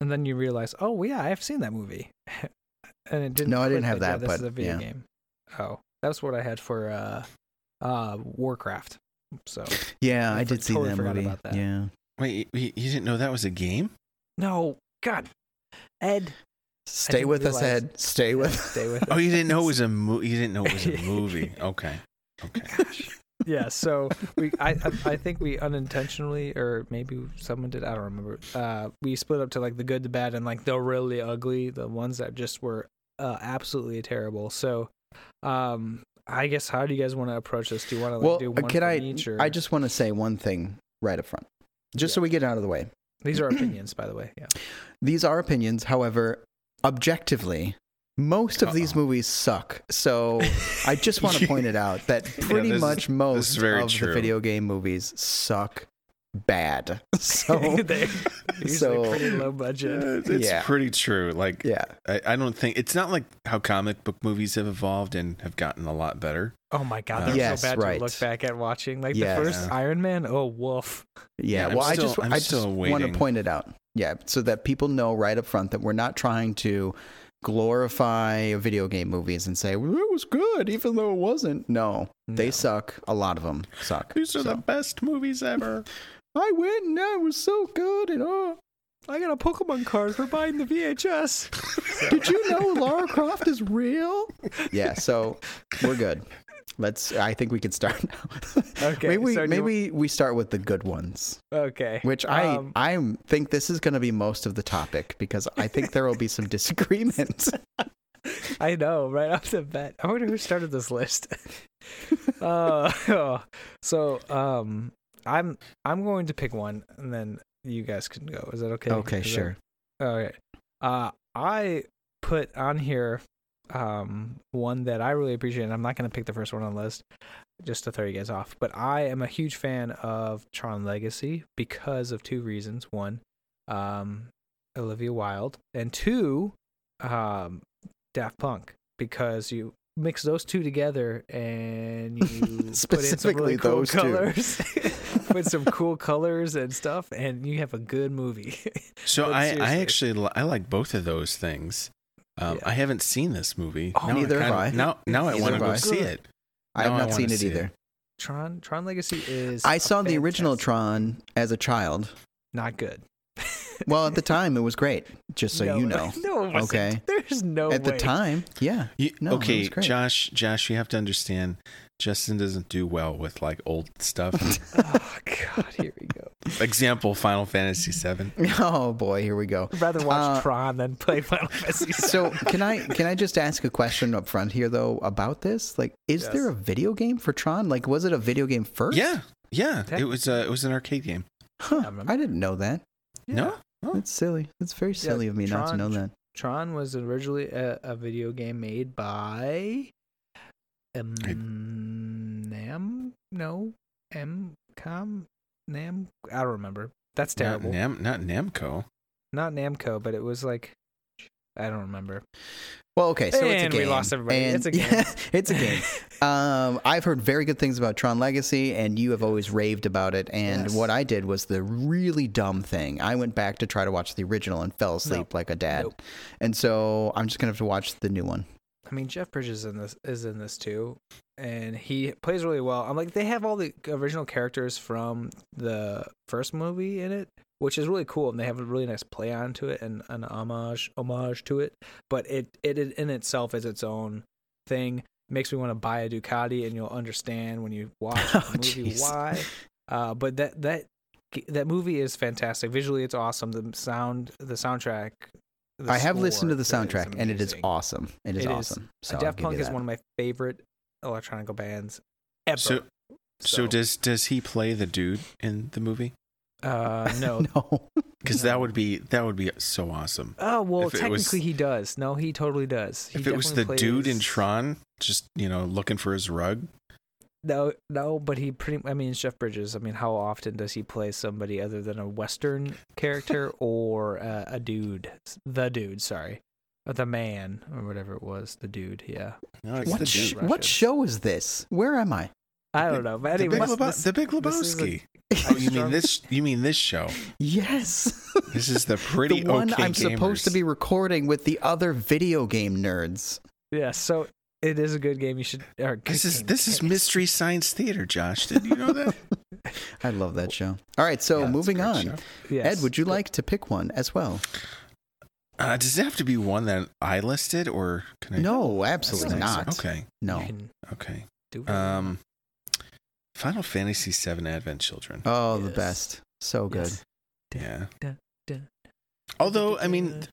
And then you realize, oh yeah, I've seen that movie. and it didn't.
No, I didn't
click
have
yeah,
that,
this is a video
yeah.
game. Oh, that's what I had for uh, uh, Warcraft. So
Yeah,
I
I,
for-
did see
totally
that movie.
about that.
Yeah.
Wait, you, you didn't know that was a game?
no, God, Ed,
Stay
didn't
with us, Ed. Stay with.
stay with.
Oh, you didn't know it was a movie. you didn't know it was a movie. Okay. Okay.
yeah so we I, I i think we unintentionally or maybe someone did i don't remember uh we split up to like the good the bad and like the really ugly the ones that just were uh absolutely terrible so um i guess how do you guys want to approach this do you want to like
well,
do
uh,
one
can
from
I?
each or
I just want to say one thing right up front, just so we get out of the way.
these are opinions by the way yeah
These are opinions, however, objectively, most of these
Uh-oh.
movies suck. So I just want to point it out that pretty
this
much most of
true.
the video game movies suck bad. So
they're usually
so-
pretty low budget
it's
Yeah.
pretty true. Like
yeah,
I, I don't think it's not like how comic book movies have evolved and have gotten a lot better.
oh my god they're um,
Yes,
so bad
right.
to look back at watching like
Yes.
the first
Yeah.
iron man oh woof
yeah.
Yeah, I'm
well, I just
I'm
I just
still
want to point it out. Yeah, so that people know right up front that we're not trying to glorify video game movies and say well, it was good even though it wasn't. No, they suck. A lot of them suck.
These are the best movies ever.
I went and that was so good and oh.
I got a Pokemon card for buying the VHS.
Did you know Lara Croft is real? Yeah, so we're good. Let's. I think we can start now.
Okay,
maybe
so do you-
we start with the good ones,
Okay.
which I
Um,
I think this is going to be most of the topic because I think there will be some disagreements.
I know, right off the bat. I wonder who started this list. uh, so, um, I'm I'm going to pick one, and then you guys can go. Is that okay?
okay,
Is that-
sure.
Okay. Uh, I put on here um one that I really appreciate. And I'm not going to pick the first one on the list just to throw you guys off, but I am a huge fan of Tron Legacy because of two reasons. One, um, Olivia Wilde, and two, um, Daft Punk because you mix those two together and you put in some
Specifically
really cool
those two.
colors, put some cool colors and stuff, and you have a good movie.
So
But
I, I actually li- I like both of those things. Um,
Yeah.
I haven't seen this movie.
Oh,
Now
neither
kinda-
have I.
Now now I want to go
I.
see it.
I have
Now I
not seen it
see it.
either.
Tron Tron Legacy is
I saw the original Tron as a child.
Not good.
Well, at the time, it was great. Just so
No,
you know,
No, it.
Okay.
There's no
at
way.
the time, yeah.
You,
No, it
okay,
was great.
Josh. Josh, you have to understand. Justin doesn't do well with like old stuff.
Oh God, here we go.
Example: Final Fantasy VII.
Oh boy, here we go.
I'd rather watch
Uh,
Tron than play Final Fantasy.
So can I can I just ask a question up front here though about this? Like, is
Yes.
there a video game for Tron? Like, was it a video game first?
Yeah, yeah.
Okay.
It was. Uh, it was an arcade game.
Huh,
I.
I didn't know that.
No.
That's silly. That's very silly of me not to know that.
Tron was originally a, a video game made by um, Nam. No, M. Com. Nam. I don't remember. That's
Not,
terrible.
Nam, not Namco.
Not Namco, but it was like I don't remember.
Well, okay, so it's a game.
we lost everybody.
And-
It's a game.
Yeah, it's a game. Um, I've heard very good things about Tron Legacy, and you have always raved about it. And
Yes.
what I did was the really dumb thing. I went back to try to watch the original and fell asleep like a dad.
Nope.
And so I'm just gonna have to watch the new one.
I mean, Jeff Bridges in this is in this too, and he plays really well. I'm like, they have all the original characters from the first movie in it, which is really cool, and they have a really nice play on to it and an homage homage to it. But it it in itself is its own thing. Makes me want to buy a Ducati, and you'll understand when you watch
Oh,
the movie
jeez.
why. Uh, but that that that movie is fantastic. Visually, it's awesome. The sound, the soundtrack. The
I have listened to the soundtrack, and it is awesome. It is
It is.
awesome. So I'll
Daft Punk is one of my favorite electronic bands ever.
So, so does does he play the dude in the movie?
uh no.
no.
Because
No.
that would be that would be so awesome.
Oh well,
If
technically
was-
he does. No, he totally does. He
if it was the
definitely
dude in Tron, just you know looking for his rug.
No, no, but he pretty. I mean, it's Jeff Bridges. I mean, how often does he play somebody other than a Western character or uh, a dude? The dude, sorry, the man or whatever it was. The dude, yeah.
No,
What,
the
sh-
dude.
What show is this? Where am I?
I don't know, but
The Big,
anyway,
Lebo- the Big
this a-
Lebowski. Oh, you mean this? You mean this show?
Yes.
This is the pretty
the one
okay
I'm supposed to be recording with the other video game nerds.
Yeah, so It is a good game. You should. Or
This is
game.
this is mystery science theater, Josh. Did you know that?
I love that show. All right, so
Yeah,
moving on.
Yes.
Ed, would you like to pick one as well?
Uh, does it have to be one that I listed, or can I?
No,
That's
absolutely
nice.
not.
Okay,
No.
Okay.
do
Um, Final Fantasy VII Advent Children.
Oh, the best. So good.
Yes.
yeah.
dun, dun.
Although I mean,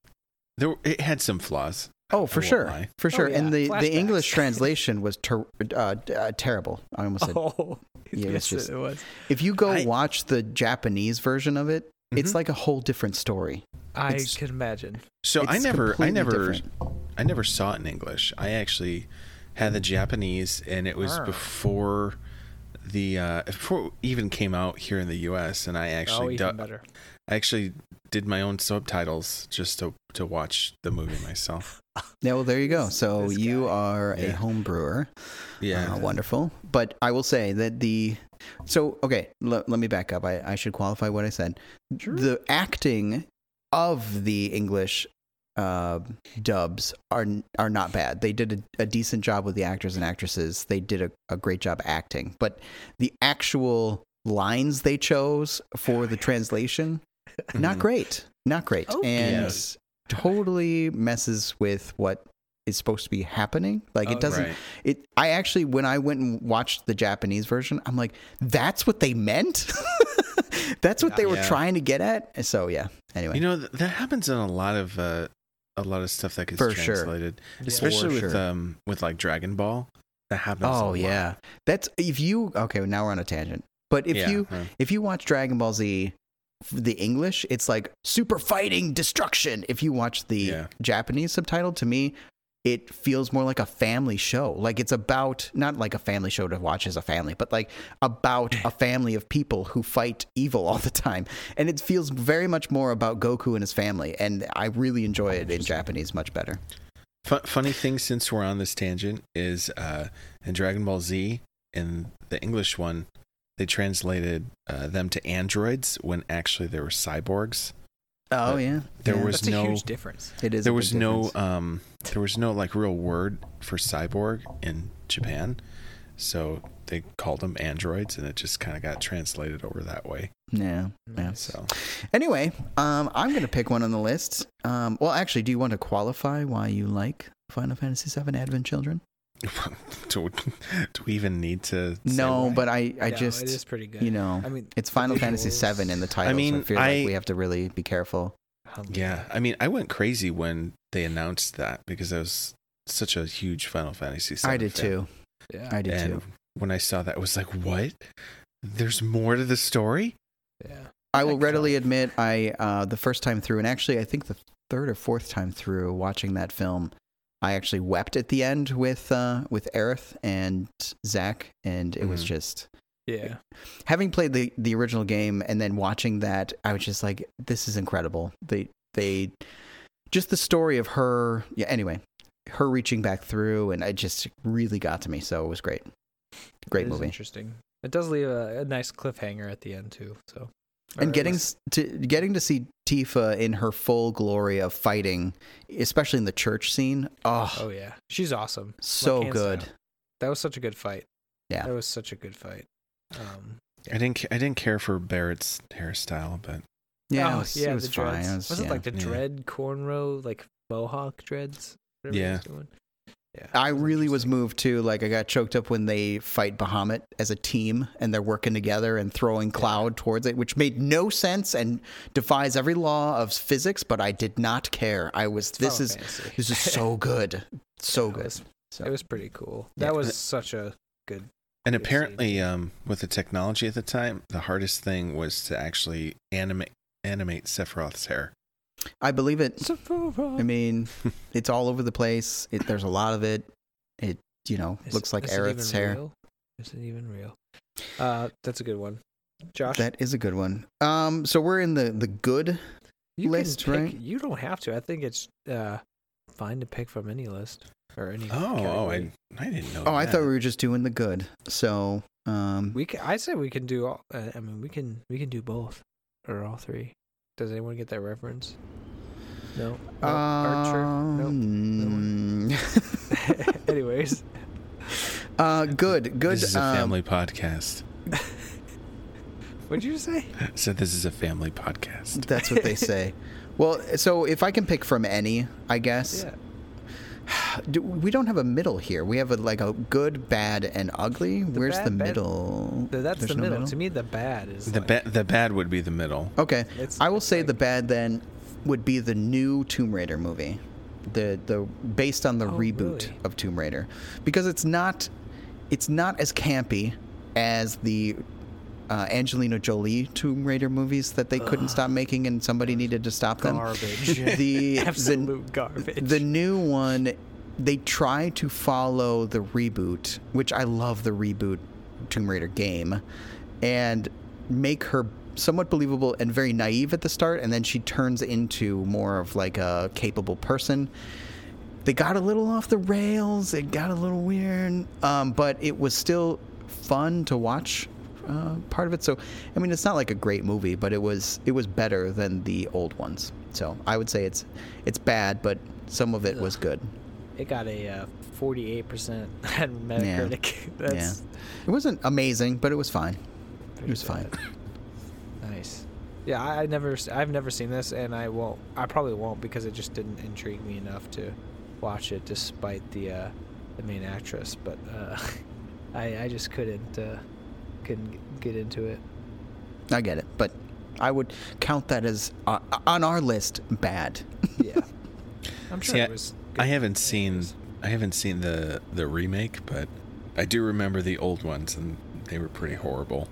there it had some flaws.
Oh, for sure,
lie.
for sure.
yeah,
And the,
flashbacks.
the English translation was ter- uh, uh, terrible. I almost said.
Oh,
Yeah,
yes,
it's just-
it was.
If you go
I-
watch the Japanese version of it, it's
Mhm.
like a whole different story.
I
It's-
can imagine.
So I never, I never,
different.
I never saw it in English. I actually had the Japanese, and it was before the uh, before it even came out here in the U.S. And I
oh,
actually,
even
du-
better.
I actually did my own subtitles just to to watch the movie myself.
Yeah, well, there you go. So
this
you
guy.
are a
Yeah.
home brewer.
Yeah,
Uh, wonderful. But I will say that the so okay. L- let me back up. I, I should qualify what I said.
Sure.
The acting of the English uh, dubs are are not bad. They did a, a decent job with the actors and actresses. They did a, a great job acting. But the actual lines they chose for the translation, not great. Not great.
Oh,
and
yes.
totally messes with what is supposed to be happening. Like
Oh,
it doesn't
Right.
it I actually when I went and watched the Japanese version, I'm like, that's what they meant? that's what they were
Yeah.
trying to get at? So yeah. Anyway.
You know that happens in a lot of uh, a lot of stuff that gets
For
translated,
Yeah.
especially
For
with
sure.
um with like Dragon Ball. That happens. a
oh
lot.
yeah. That's if you okay, now we're on a tangent. But if
Yeah,
you
uh,
if you watch Dragon Ball Z the English, it's like super fighting destruction. If you watch the
Yeah.
Japanese subtitle, to me, it feels more like a family show. Like it's about not like a family show to watch as a family, but like about a family of people who fight evil all the time. And it feels very much more about Goku and his family. And I really enjoy it in Japanese much better.
Fu- funny thing, since we're on this tangent, is uh, in Dragon Ball Z, in the English one, they translated uh, them to androids when actually they were cyborgs.
Oh
But
yeah,
there
Yeah.
was
That's a
no-
huge difference.
it is. a
there
big
was no um, there was no like real word for cyborg in Japan, so they called them androids, and it just kind of got translated over that way.
yeah. Yeah.
So
Anyway, um, I'm going to pick one on the list. Um, well, actually, do you want to qualify why you like Final Fantasy VII Advent Children?
do, do we even need to? say
No,
why?
but I, I
No,
just,
it is pretty good.
you know,
I mean,
it's Final Fantasy VII in the title.
mean,
so I feel
I-
like we have to really be careful.
Yeah, I mean, I went crazy when they announced that because I was such a huge Final Fantasy. VII
I did
fan.
too.
yeah,
I did
and
too.
when I saw that, I was like, "What? There's more to the story."
yeah.
I will readily admit, I uh, the first time through, and actually, I think the third or fourth time through watching that film, I actually wept at the end with uh, with Aerith and Zack, and it was
Mhm.
just
Yeah.
having played the the original game and then watching that, I was just like, this is incredible. They they just the story of her. Yeah. Anyway, her reaching back through, and it just really got to me. So it was great. Great
It
movie.
Interesting. It does leave a, a nice cliffhanger at the end too. So. Or
and getting to getting to see Tifa in her full glory of fighting, especially in the church scene. Oh,
Oh yeah, she's awesome.
so
Like,
good.
down. That was such a good fight.
Yeah.
That was such a good fight. Um,
I didn't. I didn't care for Barret's hairstyle, but
Yeah, it
oh,
was,
yeah,
it was
the
fine.
dreads.
It was,
was it like the
Yeah.
dread cornrow, like mohawk dreads? whatever he
Yeah.
Was doing? Yeah.
I really was moved too. Like I got choked up when they fight Bahamut as a team and they're working together and throwing Cloud towards it, which made no sense and defies every law of physics. But I did not care. I was. This
Final
is
Fantasy.
this is so good, so
Yeah, it
good.
was-
So
It was pretty cool.
Yeah.
That was such a good.
and
Good
apparently, um, with the technology at the time, the hardest thing was to actually animate animate Sephiroth's hair.
I believe it. I
I
mean, it's all over the place. It, there's a lot of it. It you know looks like Aerith's hair.
Is it even real? Uh, that's a good one. Josh,
That is a good one. Um, so we're in the the good.
you
list,
pick-
right?
You don't have to. I think it's uh, fine to pick from any list or any.
Oh, oh, I. I didn't know.
Oh, I thought we were just doing the good. So um,
We can, I say we can do all. Uh, I mean, we can we can do both or all three. Does anyone get that reference? No. no? Archer. No.
Um,
anyway, anyways.
Uh, good, good.
This is a
um,
family podcast.
What'd you say?
So this is a family podcast.
That's what they say. Well, so if I can pick from any, I guess.
Yeah.
Do, we don't have a middle here. We have a like a good, bad, and ugly. Where's
bad,
the middle?
Th- That's
There's
the
no
middle. To me, the bad is
The
like,
ba- the bad would be the middle.
Okay,
It's-
I will say
like-
the bad then would be the new Tomb Raider movie, the the based on the
Oh,
reboot
really?
of Tomb Raider, because it's not it's not as campy as the uh, Angelina Jolie Tomb Raider movies that they couldn't stop making and somebody needed to stop them.
garbage.
The the
absolute garbage.
the new one, they try to follow the reboot, which I love the reboot Tomb Raider game, and make her somewhat believable and very naive at the start, and then she turns into more of like a capable person. They got a little off the rails. It got a little weird, um, but it was still fun to watch. Uh, part of it, so I mean, it's not like a great movie, but it was it was better than the old ones. So I would say it's it's bad, but some of it was good.
it got a uh, 48% on Metacritic. That's
yeah, it wasn't amazing, but it was fine. It
pretty
was fine.
Nice. Yeah, I, I never, I've never seen this, and I won't. I probably won't because it just didn't intrigue me enough to watch it, despite the uh, the main actress. But uh, I, I just couldn't, uh, couldn't get into it.
I get it, but I would count that as uh, on our list bad.
Yeah, I'm sure
See,
it
I-
was.
I haven't seen. I haven't seen the the remake, but I do remember the old ones, and they were pretty horrible.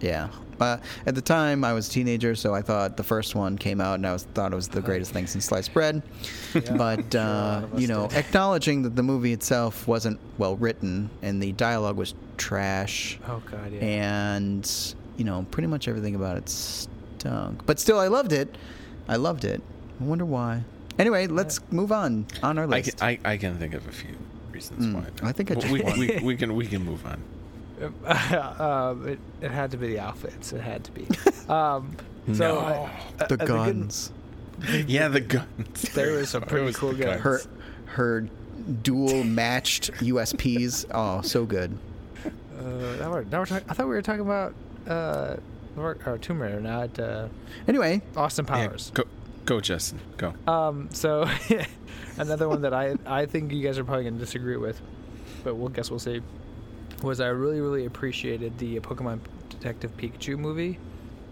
Yeah. Uh, at the time, I was a teenager, so I thought the first one came out, and I was thought it was the greatest thing since sliced bread.
Yeah,
but
sure
uh,
lot
you know,
did.
acknowledging that the movie itself wasn't well written and the dialogue was trash,
Oh god, yeah.
and you know, pretty much everything about it stunk. But still, I loved it. I loved it. I wonder why. Anyway, let's move on on our
I
list.
can, I, I can think of a few reasons
Mm,
why.
I think I just
we, we, we can we can move on.
Um, it, it had to be the outfits. It had to be. Um, so
No.
I- uh,
the
uh, good-
guns.
Yeah, the guns.
There was some pretty
was
cool
the
guns.
her her dual matched USPs. Oh, so good.
Uh, now we're, now we're talking. I thought we were talking about uh, or, or Tomb Raider, not uh,
Anyway,
Austin
Yeah,
Powers.
go go Justin, go.
Um, so another one that I I think you guys are probably gonna disagree with, but we'll guess we'll see. Was I really really appreciated the Pokemon Detective Pikachu movie?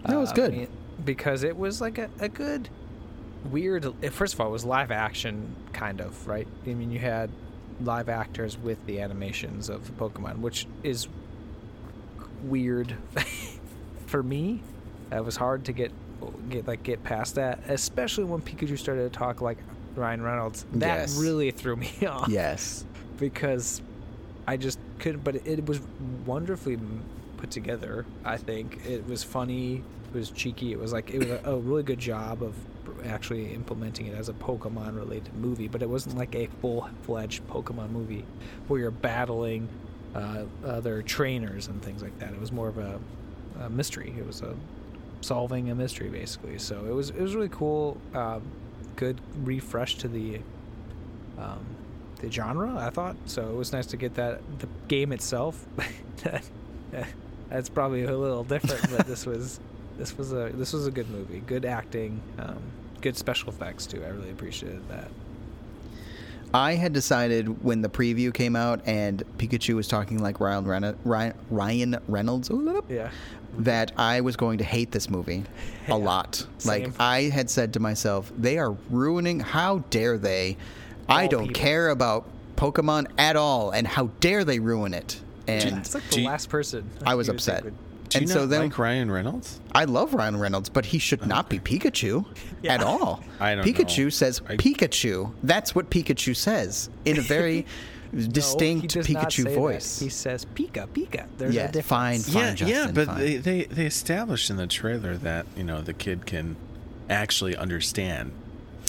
That was
Uh,
good.
Because it was like a, a good weird. First of all, it was live action kind of right. I mean, you had live actors with the animations of Pokemon, which is weird for me. It was hard to get get like get past that, especially when Pikachu started to talk like Ryan Reynolds. That
Yes.
really threw me off
yes.
because I just couldn't. But it, was wonderfully put together. I think it was funny. It was cheeky. It was like it was a, a really good job of actually implementing it as a Pokemon related movie. But it wasn't like a full fledged Pokemon movie where you're battling uh, other trainers and things like that. It was more of a, a mystery. It was a solving a mystery basically. So it was it was really cool. Um, good refresh to the um, the genre. I thought so. It was nice to get that. The game itself, that's probably a little different, but this was this was a this was a good movie. Good acting, um, good special effects too. I really appreciated that.
I had decided when the preview came out and Pikachu was talking like Ryan, Ryan, Ryan Reynolds
Yeah,
that I was going to hate this movie a
Yeah,
lot.
same.
Like I had said to myself, they are ruining. How dare they? I don't
people.
care about Pokemon at all, and how dare they ruin it? And
it's like the
you-
last person.
I was
you would think
upset.
would-
Do you
and
not
so then
like Ryan Reynolds?
I love Ryan Reynolds, but he should not be Pikachu
Yeah.
at all.
I don't
Pikachu
know.
says
I-
Pikachu. That's what Pikachu says in a very
No,
distinct
does not say
Pikachu
that.
voice.
He says Pika Pika. There's
Yeah,
a difference.
fine, fine.
yeah, yeah, but
fine.
they, they they established in the trailer that you know the kid can actually understand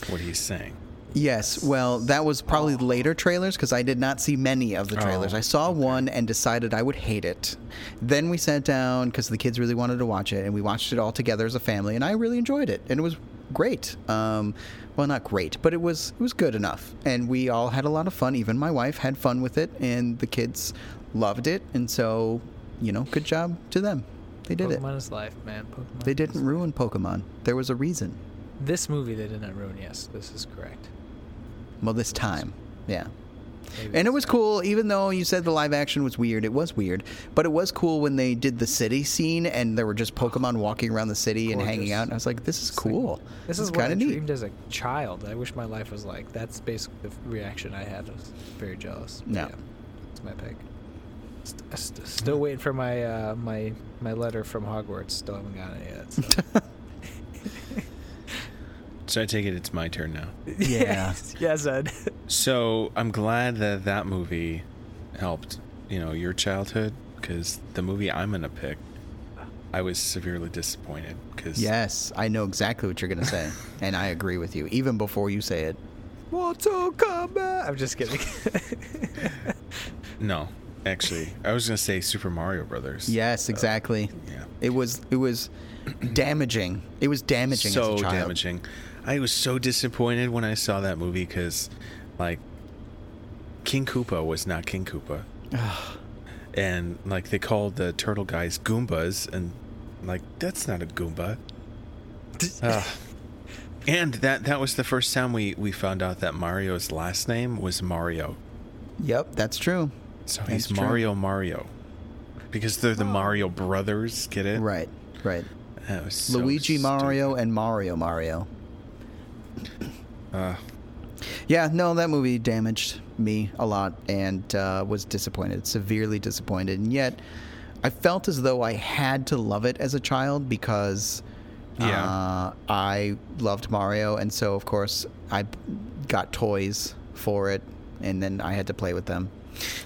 what he's saying.
Yes, well, that was probably later trailers because I did not see many of the trailers.
Oh,
I saw one and decided I would hate it. Then we sat down because the kids really wanted to watch it, and we watched it all together as a family, and I really enjoyed it. And it was great. Um, well, not great, but it was it was good enough, and we all had a lot of fun. Even my wife had fun with it, and the kids loved it, and so you know, good job to them. They did
Pokemon
it.
is life, man. Pokemon.
They didn't ruin Pokemon. There was a reason.
This movie they did not ruin. Yes, this is correct.
Well, this time, yeah.
Maybe
And it was
time.
cool, even though you said the live action was weird. It was weird, but it was cool when they did the city scene and there were just Pokemon walking around the city and hanging out. And I was like, "This is
It's like-
cool.
This is what
kind
I
of neat."
dreamed as a child. I wish my life was like. That's basically the reaction I had. I was very jealous. But
Yeah.
it's my pick. St- st- still waiting for my uh, my my letter from Hogwarts. Still haven't gotten it yet. so.
So I take it it's my turn now.
Yeah.
yes, yes, Ed.
So I'm glad that that movie helped, you know, your childhood because the movie I'm gonna pick, I was severely disappointed because
Yes, I know exactly what you're gonna say, and I agree with you, even before you say it.
Mortal Kombat. I'm just kidding.
no, actually, I was gonna say Super Mario Brothers.
Yes, exactly.
yeah,
It was it was damaging. It was damaging
so
as a child.
damaging. I was so disappointed when I saw that movie because, like, King Koopa was not King Koopa. and like they called the turtle guys Goombas, and like that's not a Goomba. Ugh. and that that was the first time we we found out that Mario's last name was Mario.
Yep, that's true.
So
That's
he's
true.
Mario Mario. Because they're the Mario brothers, get it?
Right, right.
That was so
Luigi Mario and Mario Mario.
Uh,
Yeah, no, that movie damaged me a lot and uh, was disappointed, severely disappointed. And yet, I felt as though I had to love it as a child because
Yeah.
uh, I loved Mario. And so, of course, I got toys for it and then I had to play with them.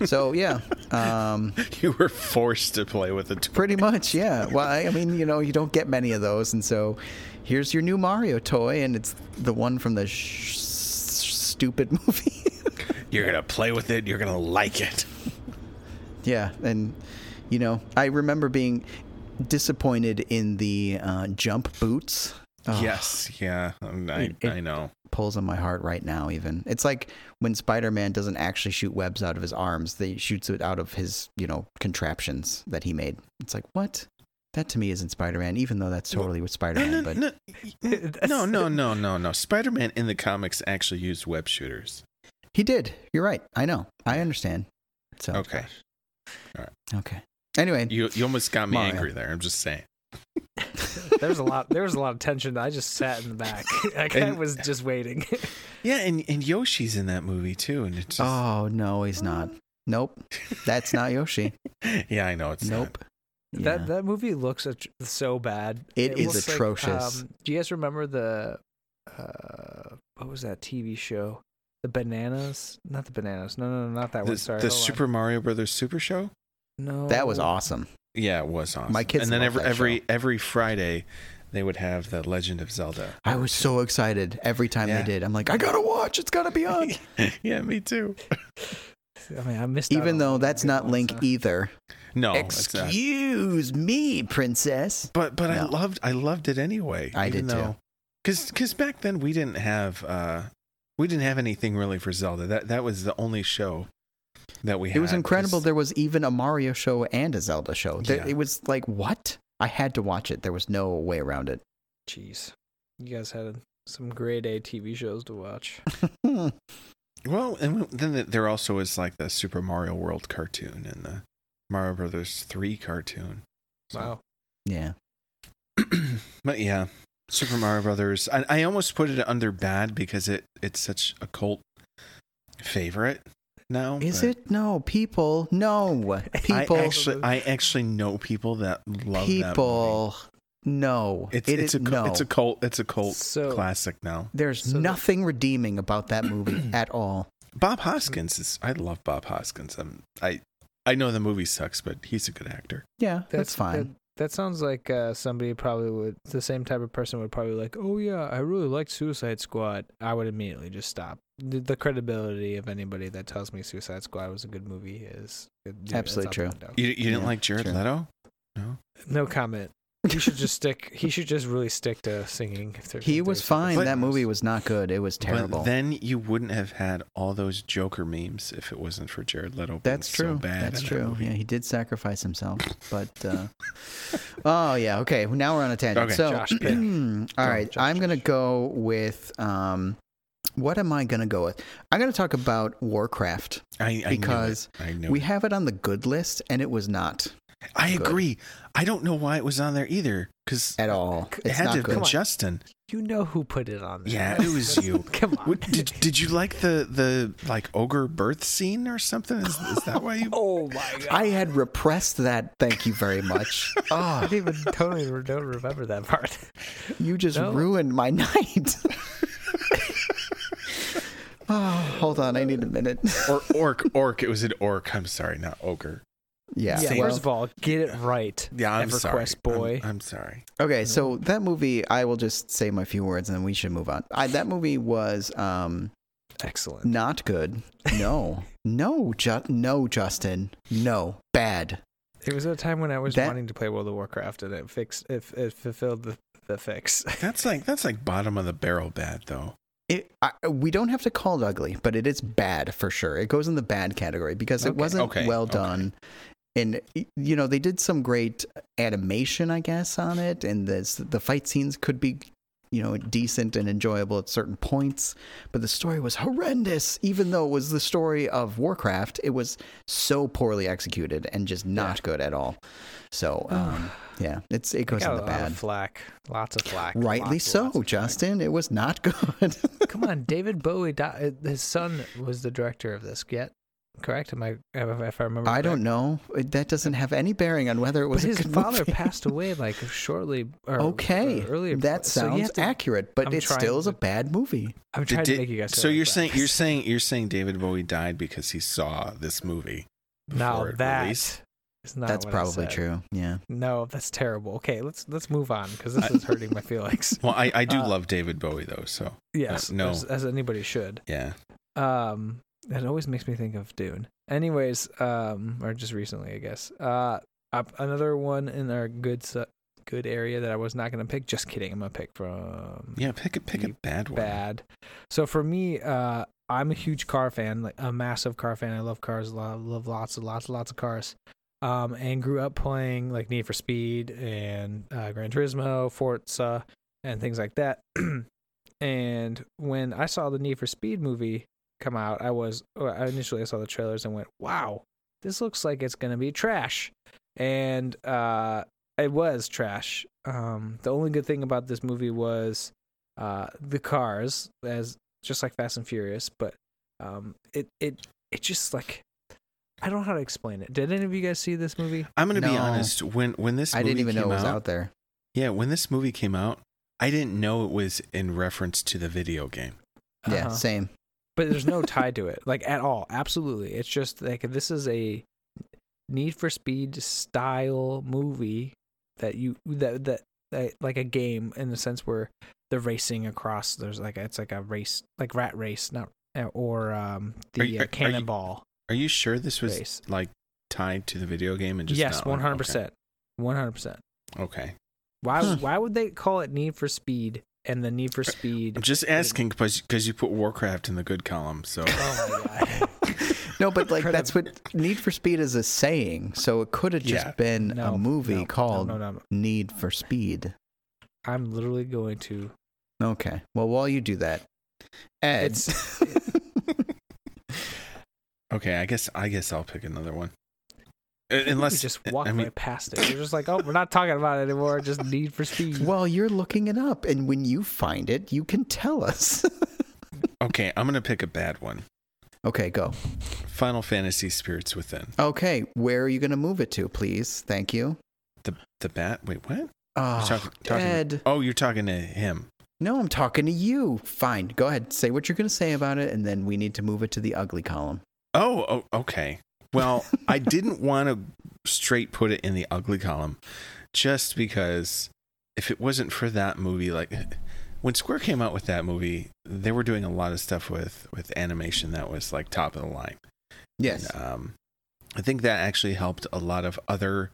So, yeah. Um,
you were forced to play with it.
Pretty much, yeah. Well, I, mean, you know, you don't get many of those, and so here's your new Mario toy, and it's the one from the sh- stupid movie.
You're gonna play with it. You're gonna like it.
yeah, and you know, I remember being disappointed in the uh, jump boots. Oh,
Yes, yeah, um, I
it-
I know.
Pulls on my heart right now. Even it's like when Spider-Man doesn't actually shoot webs out of his arms; they shoots it out of his, you know, contraptions that he made. It's like what? That to me isn't Spider-Man, even though that's totally what Spider-Man.
no,
but
no, no, no, no, no, no. Spider-Man in the comics actually used web shooters.
He did. You're right. I know. I understand. So
Okay,
okay. Anyway,
you you almost got me
Mario.
angry there. I'm just saying.
There's a lot. There was a lot of tension. I just sat in the back. Like, I
And-
was just waiting.
Yeah, and and Yoshi's in that movie too, and it's just,
oh no, he's not. Nope, that's not Yoshi.
yeah, I know it's not.
nope.
That
Yeah.
that movie looks at- so bad.
It is
looks like,
atrocious.
um, do you guys remember the uh, what was that TV show? The bananas? Not the bananas. No, no, no, not that
The,
one. Sorry.
the
hold on.
Super Mario Brothers Super Show.
No,
that was awesome.
Yeah, it was awesome.
My kids
and then every every
show.
every Friday, they would have the Legend of Zelda.
I was so excited every time
Yeah.
they did. I'm like, I gotta watch. It's gotta be on.
yeah, me too.
I mean, I missed.
Even though
one of the
that's not
ones,
Link
huh?
either.
No.
Excuse me, princess.
But but I loved I loved it anyway.
I
even
did too.
though, Because because back then we didn't have uh we didn't have anything really for Zelda. That that was the only show that we had.
It was incredible.
'cause-
There was even a Mario show and a Zelda show. There,
Yeah.
It was like what? I had to watch it. There was no way around it.
Jeez, you guys had some grade A TV shows to watch.
Well, and then there also was like the Super Mario World cartoon and the Mario Brothers 3 cartoon. So-
Wow.
yeah.
but yeah, Super Mario Brothers. I, I almost put it under bad because it it's such a cult favorite now.
Is
but
it? No, people. No, people.
I actually I actually know people that love that movie.
people. No,
It's
It
it's
is-
a cult,
no.
it's a cult it's a cult
So-
classic now.
There's
So the-
nothing redeeming about that movie at all.
Bob Hoskins is I love Bob Hoskins. I'm, I I know the movie sucks, but he's a good actor.
Yeah, that's, fine.
That, that sounds like uh, somebody probably would. The same type of person would probably like, oh yeah, I really liked Suicide Squad. I would immediately just stop. The, the credibility of anybody that tells me Suicide Squad was a good movie is it's
Absolutely true.
You you didn't
Yeah,
like Jared
sure.
Leto? No.
No comment. He should just stick. He should just really stick to singing. If there's,
He
if
was fine.
But-
that movie was not good. It was
But
terrible.
then you wouldn't have had all those Joker memes if it wasn't for Jared Leto. being
That's
so
true.
bad
That's
in that
true. Yeah, he did sacrifice himself. But uh, oh yeah, okay. Now we're on a tangent.
Okay.
So
Josh,
all right,
Josh,
I'm gonna
Josh.
go with um, what am I gonna go with? I'm gonna talk about Warcraft
I, I
because
knew it. I knew
we
it.
have it on the good list, and it was not
I
good.
agree. I don't know why it was on there either. Because
at all.
it had
not
to have been Justin.
You know who put it on there.
Yeah, it was you.
Come on.
What, did did you like the the like ogre birth scene or something? Is, is that why you?
oh my god.
I had repressed that. Thank you very much.
I
oh,
didn't even totally re- don't remember that part.
you just
No.
ruined my night. oh, hold on. I need a minute.
or orc orc. It was an orc. I'm sorry, not ogre.
Yeah.
Yeah,
well-
first of all, get it right.
Yeah, I'm sorry.
Boy.
I'm, I'm sorry.
Okay, so that movie, I will just say my few words and then we should move on. I, that movie was um,
Excellent.
not good. No, no, ju- no, Justin, no, bad.
It was a time when I was
That-
wanting to play World of Warcraft, and it fixed it, it fulfilled the, the fix.
That's like that's like bottom of the barrel bad though.
It, I, we don't have to call it ugly, but it is bad for sure. It goes in the bad category because it wasn't
Okay,
well
okay.
done. And you know they did some great animation, I guess, on it, and this, the fight scenes could be, you know, decent and enjoyable at certain points. But the story was horrendous, even though it was the story of Warcraft. It was so poorly executed and just not good at all. So um, yeah, it's it goes in the bad.
of flack, lots of flack.
Rightly
lots,
so,
lots of flack.
Justin. It was not good.
Come on, David Bowie. Died, his son was the director of this. Yet, correct? Am I? If I remember,
I don't know. That doesn't have any bearing on whether it was
But
a
his
good
father
movie.
passed away like shortly. Or,
Okay,
or earlier.
that
so
sounds
have to-
accurate, but
I'm
it
trying
still is a bad movie.
I'm trying
did-
to make you guys.
so you're
like
saying you're saying you're saying David Bowie died because he saw this movie.
now that
released?
not.
That's probably true. Yeah.
No, that's terrible. Okay, let's let's move on because this is hurting my feelings.
Well, I, I do
Uh,
love David Bowie though, so
Yes,
no.
as, as anybody should.
yeah.
Um, it always makes me think of Dune. Anyways, um, or just recently, I guess. Uh, another one in our good su- good area that I was not gonna pick. Just kidding. I'm gonna pick from
Yeah, pick a pick a bad one.
bad. So for me, uh, I'm a huge car fan, like a massive car fan. I love cars, love, love lots and lots and lots of cars. Um, and grew up playing like Need for Speed and uh, Gran Turismo, Forza, and things like that. and when I saw the Need for Speed movie come out, I was I initially I saw the trailers and went, "Wow, this looks like it's gonna be trash," and uh, it was trash. Um, the only good thing about this movie was uh, the cars, as just like Fast and Furious, but um, it it it just like I don't know how to explain it. Did any of you guys see this movie?
I'm gonna be honest. When when this
I didn't even know it was
out,
out there.
yeah, when this movie came out, I didn't know it was in reference to the video game.
Yeah,
Uh-huh.
same.
But there's no tie to it, like at all. Absolutely, it's just like this is a Need for Speed style movie that you that that, that like a game in the sense where they're racing across. There's like it's like a race, like rat race, not or um the
you-
uh,
are- are you-
cannonball
Are you sure this was
race.
like tied to the video game and just
yes, one hundred percent, one hundred percent.
Okay. okay.
Why
Huh.
why would they call it Need for Speed and the Need for uh, Speed?
I'm just asking because because you put Warcraft in the good column. So
Oh.
No, but like
For
that's what Need for Speed is a saying. So it could have just
Yeah.
been
No,
a movie
no,
called
no, no, no.
Need for Speed.
I'm literally going to.
Okay. Well, while you do that, Ed.
It's-
okay, I guess I guess I'll pick another one. Uh,
I think we
Unless
just walk
I mean,
right past it. You're just like, oh, we're not talking about it anymore. Just Need for Speed.
well, you're looking it up, and when you find it, you can tell us.
okay, I'm gonna pick a bad one.
okay, go.
Final Fantasy Spirits Within.
Okay, where are you going to move it to, please? Thank you.
The the bat. Wait, what?
Oh,
You're talking- talking-
Ed.
Oh, you're talking to him.
No, I'm talking to you. Fine. Go ahead. Say what you're going to say about it, and then we need to move it to the ugly column.
Oh, oh okay. Well, I didn't want to straight put it in the ugly column just because if it wasn't for that movie, like when Square came out with that movie, they were doing a lot of stuff with with animation that was like top of the line.
Yes.
And, um, I think that actually helped a lot of other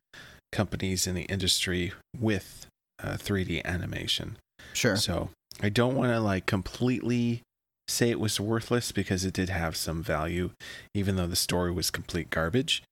companies in the industry with uh, 3D animation.
Sure.
So I don't want to like completely say it was worthless because it did have some value, even though the story was complete garbage.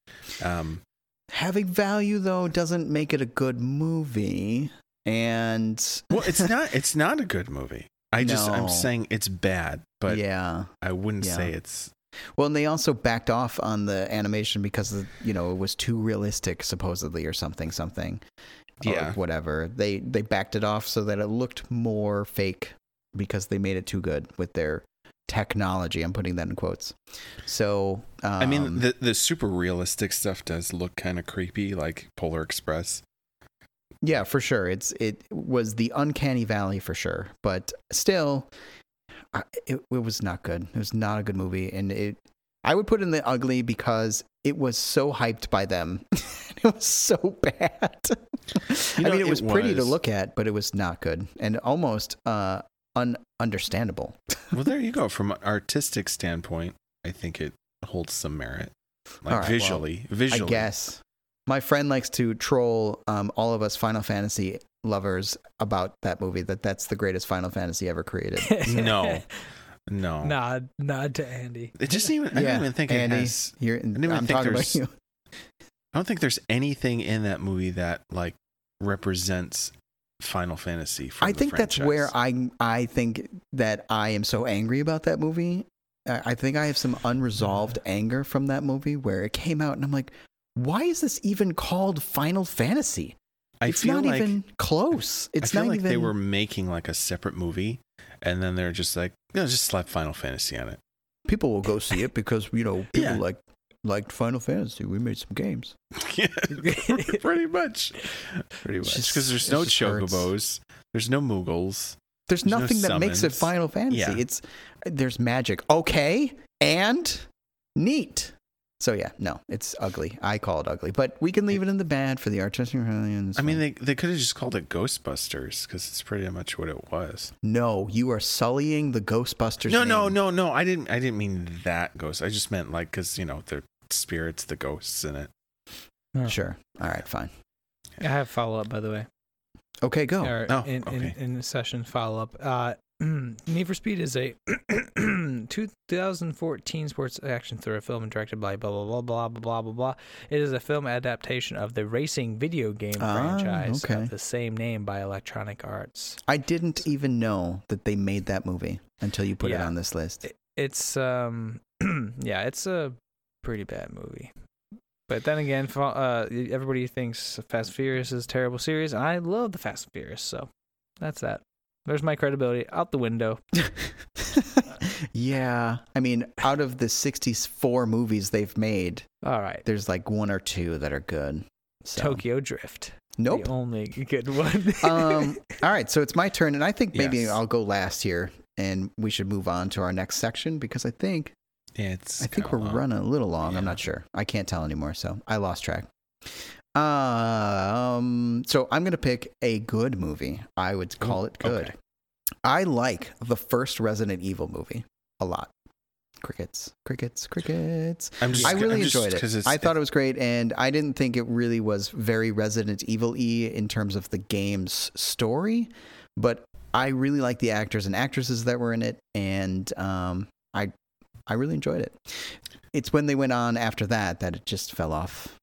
Um,
Having value though doesn't make it a good movie. And
well, it's not. It's not a good movie. I just I'm saying it's bad, but
yeah.
I wouldn't
Yeah.
say it's.
Well, and they also backed off on the animation because you know it was too realistic, supposedly, or something, something, or
Yeah.
whatever. They they backed it off so that it looked more fake because they made it too good with their technology. I'm putting that in quotes. So um,
I mean, the the super realistic stuff does look kind of creepy, like Polar Express.
yeah, for sure. It's it was the uncanny valley for sure, but still, I, it it was not good. It was not a good movie, and it. I would put in the ugly because it was so hyped by them. it was so bad.
You
I mean, it was pretty to look at, but it was not good and almost uh, ununderstandable.
Well, there you go. From an artistic standpoint, I think it holds some merit, like
All right, well,
visually. visually,
I guess my friend likes to troll um, all of us Final Fantasy lovers about that movie. That that's the greatest Final Fantasy ever created.
No. No,
nod, nod to Andy.
it just even. I don't even think
Andy.
it has.
You're,
didn't even
I'm
think
talking about
there's-
you.
I don't think there's anything in that movie that like represents Final Fantasy.
I think that's where. I I think that I am so angry about that movie. I I think I have some unresolved anger from that movie where it came out and I'm like, why is this even called Final Fantasy?
I
it's not
like
even close. It's
I feel
not
like
even.
they were making like a separate movie, and then they're just like, no, just slap Final Fantasy on it.
People will go see it because you know people
Yeah.
like liked Final Fantasy. We made some games.
yeah, pretty much, pretty much.
just-
Because there's no
just hurts.
there's no Moogles.
There's,
There's no
nothing that makes it. Final Fantasy.
Yeah.
It's there's magic. Okay, and neat. So yeah, no, it's ugly. I call it ugly, but we can leave it in the bad for the artistic.
I mean, they they could have just called it Ghostbusters because it's pretty much what it was.
no, you are sullying the Ghostbusters.
No, no,
name.
no, no. I didn't. I didn't mean that ghost. I just meant like because you know the spirits, the ghosts in it.
Sure. All right, fine.
I have follow up, by the way.
Okay, go.
Or
Oh,
in,
okay.
in, in session follow up. Uh, Need for Speed is a 2014 sports action thriller film directed by blah blah blah blah blah blah blah blah. It is a film adaptation of the racing video game
Ah,
franchise
okay.
of the same name by Electronic Arts.
I didn't even know that they made that movie until you put it on this list.
It- It's um, yeah, it's a pretty bad movie. But then again, uh, everybody thinks Fast and Furious is a terrible series, and I love the Fast and Furious, so that's that. There's my credibility out the window.
yeah, I mean, out of the 64 movies they've made,
All right,
there's like one or two that are good. So.
Tokyo Drift,
Nope.
the only good one.
um, all right, so it's my turn, and I think maybe
Yes.
I'll go last here, and we should move on to our next section because I think
It's.
I think we're
long.
running a little long. I'm not sure. I can't tell anymore, so I lost track. Um, so I'm gonna pick a good movie. I would call
Ooh,
it good.
okay.
I like the first Resident Evil movie a lot. Crickets, crickets, crickets.
I'm just.
I really
I'm just-
enjoyed it. I thought it was great, and I didn't think it really was very Resident Evil e in terms of the game's story, but I really like the actors and actresses that were in it, and um, I I really enjoyed it. It's when they went on after that that it just fell off,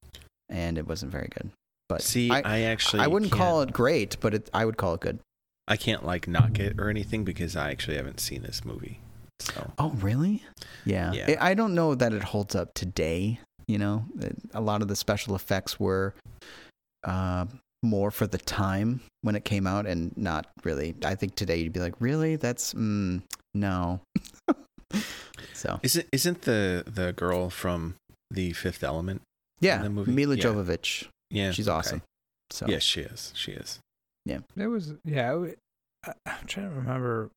and it wasn't very good. But
See,
I,
I, actually.
I wouldn't call
can't-
it great, but it, I would call it good.
I can't like knock it or anything because I actually haven't seen this movie. So
Oh, really? Yeah.
Yeah.
I I don't know that it holds up today. You know, It- a lot of the special effects were uh, more for the time when it came out and not really. I think today you'd be like, really? That's, mm, no. so,
isn't isn't the the girl from the Fifth Element?
yeah,
the movie?
Mila
Yeah.
Jovovich.
Yeah,
She's
okay.
awesome. So,
Yes, she is. She is.
Yeah, There was yeah. it wa- I- I'm trying to remember.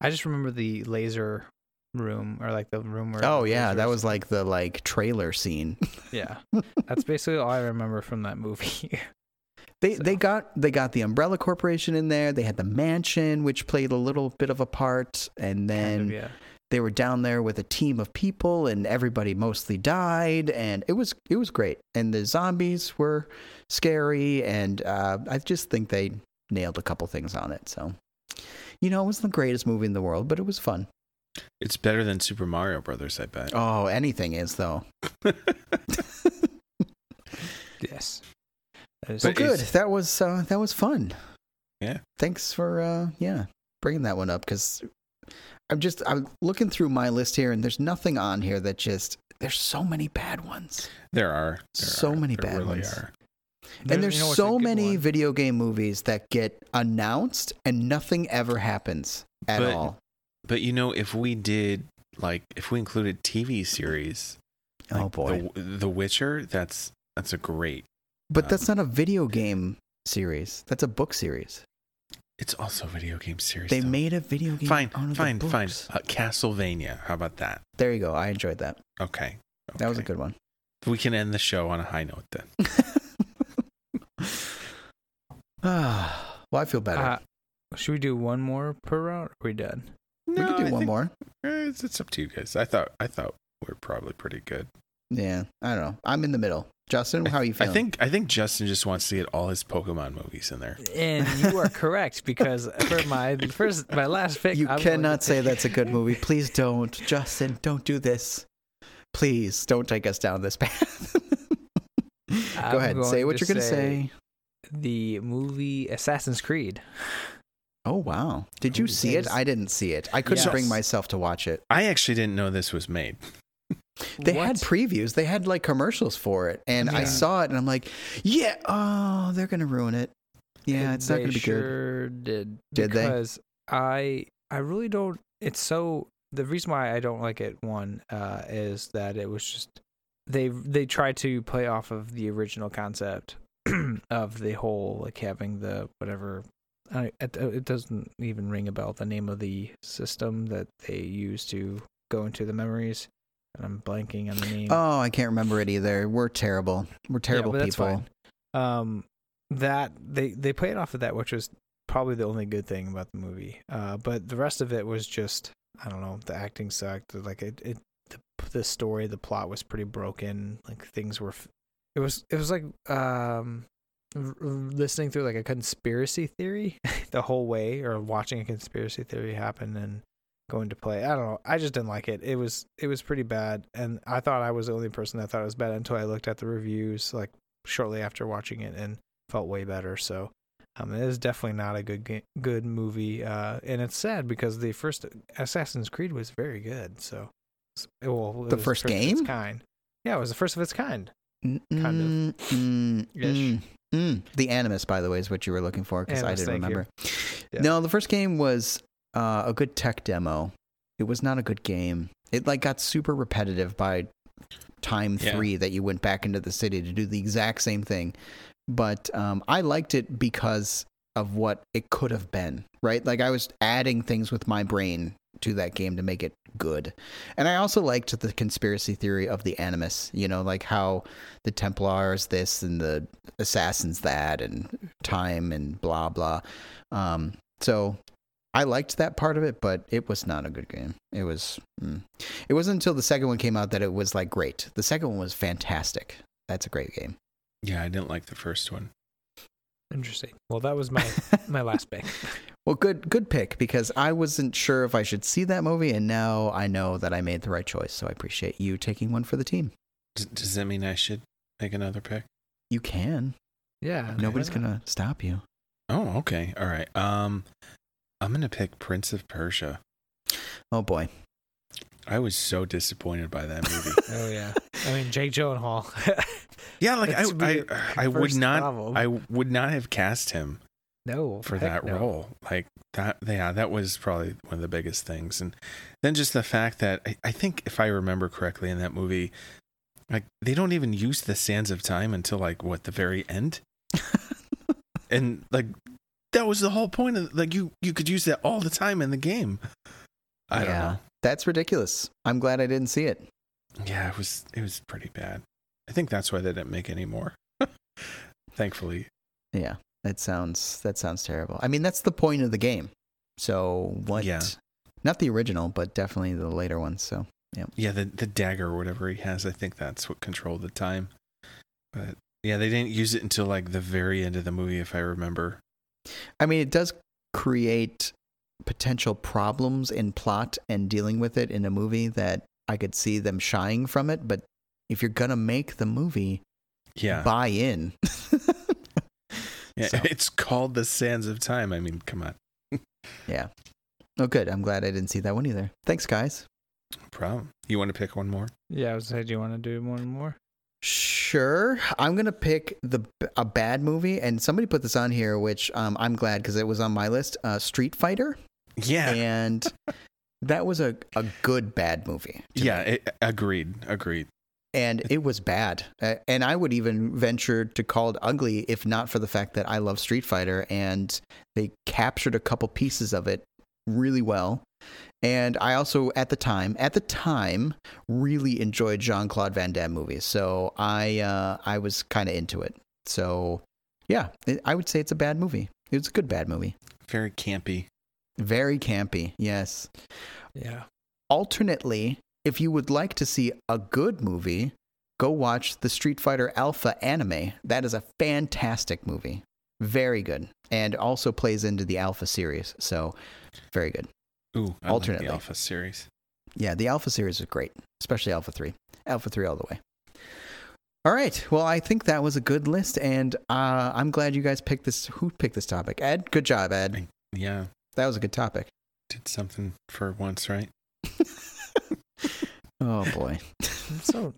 I just remember the laser room or like the room where.
Oh yeah, that was like the like trailer scene.
yeah. That's basically all I remember from that movie.
They
So-
they got they got the Umbrella Corporation in there. They had the mansion, which played a little bit of a part, and then
kind of, yeah.
They were down there with a team of people and everybody mostly died and it was it was great and the zombies were scary and uh, i just think they nailed a couple things on it so you know it wasn't the greatest movie in the world but it was fun
It's better than Super Mario Brothers, I bet.
oh anything is though
Yes. That is
so
But
good that was uh, that was fun
Yeah.
thanks for uh yeah bringing that one up because i'm just i'm looking through my list here and there's nothing on here that just there's so many bad ones
There are there
So
are.
many
There
bad
really
ones.
Are.
and there's
you know
so many
one?
video game movies that get announced and nothing ever happens at
But-
all.
But you know, if we did like if we included TV series,
Oh boy!
The, the Witcher, that's that's a great.
but uh, that's not a video game series. That's a book series.
It's also a video game series.
They
though.
made a video game.
fine,
out of the
fine, fine. Uh, Castlevania. How about that?
There you go. I enjoyed that.
Okay.
That was a good one.
We can end the show on a high note then.
Ah, well, I feel better.
Uh, should we do one more per round? Or are we done?
we could do
I
one
think-
more.
eh, It's, it's up to you guys. I thought I thought we're probably pretty good.
Yeah, I don't know. I'm in the middle. Justin, how are you feeling?
I
feeling?
think I think Justin just wants to get all his Pokemon movies in there.
And you are correct because for my first, my last pick,
you
I'm
cannot say
take-
that's a good movie. Please don't, Justin. Don't do this. Please don't take us down this path. Go ahead. Say what
to
you're going to say.
The movie Assassin's Creed.
Oh wow! Did you
Ooh,
see it? I didn't see it. I couldn't
Yes.
bring myself to watch it.
I actually didn't know this was made.
They
What?
had previews. They had like commercials for it, and I saw it, and I'm like, "Yeah, oh, they're gonna ruin it. Yeah, it's not gonna be good."
sure Did
Did they?
because I I really don't. It's so the reason why I don't like it. One uh, is that it was just they they tried to play off of the original concept of the whole like having the whatever. I, it, it doesn't even ring a bell. The name of the system that they use to go into the memories, and I'm blanking on the name.
Oh, I can't remember it either. We're terrible. We're terrible
that's
people.
um that they they played off of that which was probably the only good thing about the movie uh but the rest of it was just i don't know the acting sucked like it, it the, the story the plot was pretty broken like things were it was it was like um listening through like a conspiracy theory the whole way or watching a conspiracy theory happen and going to play i don't know i just didn't like it it was it was pretty bad and i thought i was the only person that thought it was bad until i looked at the reviews like shortly after watching it and felt way better. So um, it is definitely not a good ga- good movie, uh, and it's sad because the first Assassin's Creed was very good. So it's- well, it
The
was
first
of its
game?
kind. Yeah, it was the first of its kind.
Mm,
Kind
mm, mm,
Ish.
mm, mm. The Animus, by the way, is what you were looking for because I didn't remember.
Yeah.
No, the first game was uh, a good tech demo. It was not a good game. It like got super repetitive by time
Yeah.
three that you went back into the city to do the exact same thing. But um, I liked it because of what it could have been, right? Like I was adding things with my brain to that game to make it good. And I also liked the conspiracy theory of the Animus, you know, like how the Templars this and the Assassins that and time and blah blah. Um, so I liked that part of it, but it was not a good game. It was. Mm. It wasn't until the second one came out that it was like great. The second one was fantastic. That's a great game.
Yeah, I didn't like the first one.
Interesting. Well, that was my my last pick.
Well, good good pick because I wasn't sure if I should see that movie, and now I know that I made the right choice. So I appreciate you taking one for the team.
D- does that mean I should make another pick?
You can.
Yeah,
Nobody's gonna stop you.
Oh, okay. All right. Um, I'm gonna pick Prince of Persia.
Oh boy.
I was so disappointed by that movie.
Oh yeah. I mean, Jake Gyllenhaal.
yeah, like I,
That's
I,
uh,
I would not,
problem.
I would not have cast him
no,
for that
no.
role. Like that, yeah, that was probably one of the biggest things. And then just the fact that I, I think, if I remember correctly, in that movie, like they don't even use the sands of time until like what the very end, and like that was the whole point of like you you could use that all the time in the game. I don't
yeah,
know.
that's ridiculous. I'm glad I didn't see it.
Yeah, it was it was pretty bad. I think that's why they didn't make any more. Thankfully.
Yeah, that sounds that sounds terrible. I mean, that's the point of the game. So what?
Yeah.
Not the original, but definitely the later ones. So
yeah. Yeah, the the dagger or whatever he has, I think that's what controlled the time. But yeah, they didn't use it until like the very end of the movie, if I remember.
I mean, it does create potential problems in plot and dealing with it in a movie that I could see them shying from it. But if you're gonna make the movie,
Yeah,
buy in.
yeah.
so-
It's called the Sands of Time. I mean, come on,
yeah. Oh, good. I'm glad I didn't see that one either. Thanks, guys.
no problem. You want to pick one more?
Yeah, I was saying, do you want to do one more?
Sure. I'm gonna pick the a bad movie, and somebody put this on here, which um, I'm glad because it was on my list. Uh, Street Fighter,
Yeah,
and that was a, a good bad movie.
yeah. It, agreed. Agreed.
and it was bad. And I would even venture to call it ugly if not for the fact that I love Street Fighter, and they captured a couple pieces of it really well. And I also, at the time, at the time, really enjoyed Jean Claude Van Damme movies. So I, uh, I was kind of into it. So, yeah, it, I would say it's a bad movie. It's a good bad movie.
Very campy.
Very campy. Yes.
Yeah.
Alternately, if you would like to see a good movie, go watch the Street Fighter Alpha anime. That is a fantastic movie. Very good. And also plays into the Alpha series. So, very good.
Ooh, I
Alternately.
like the Alpha series.
Yeah, the Alpha series is great, especially Alpha 3. Alpha 3 all the way. All right. Well, I think that was a good list, and uh, I'm glad you guys picked this. Who picked this topic? Ed? Good job, Ed.
Yeah,
That was a good topic.
did something for once, right?
Oh, boy.
So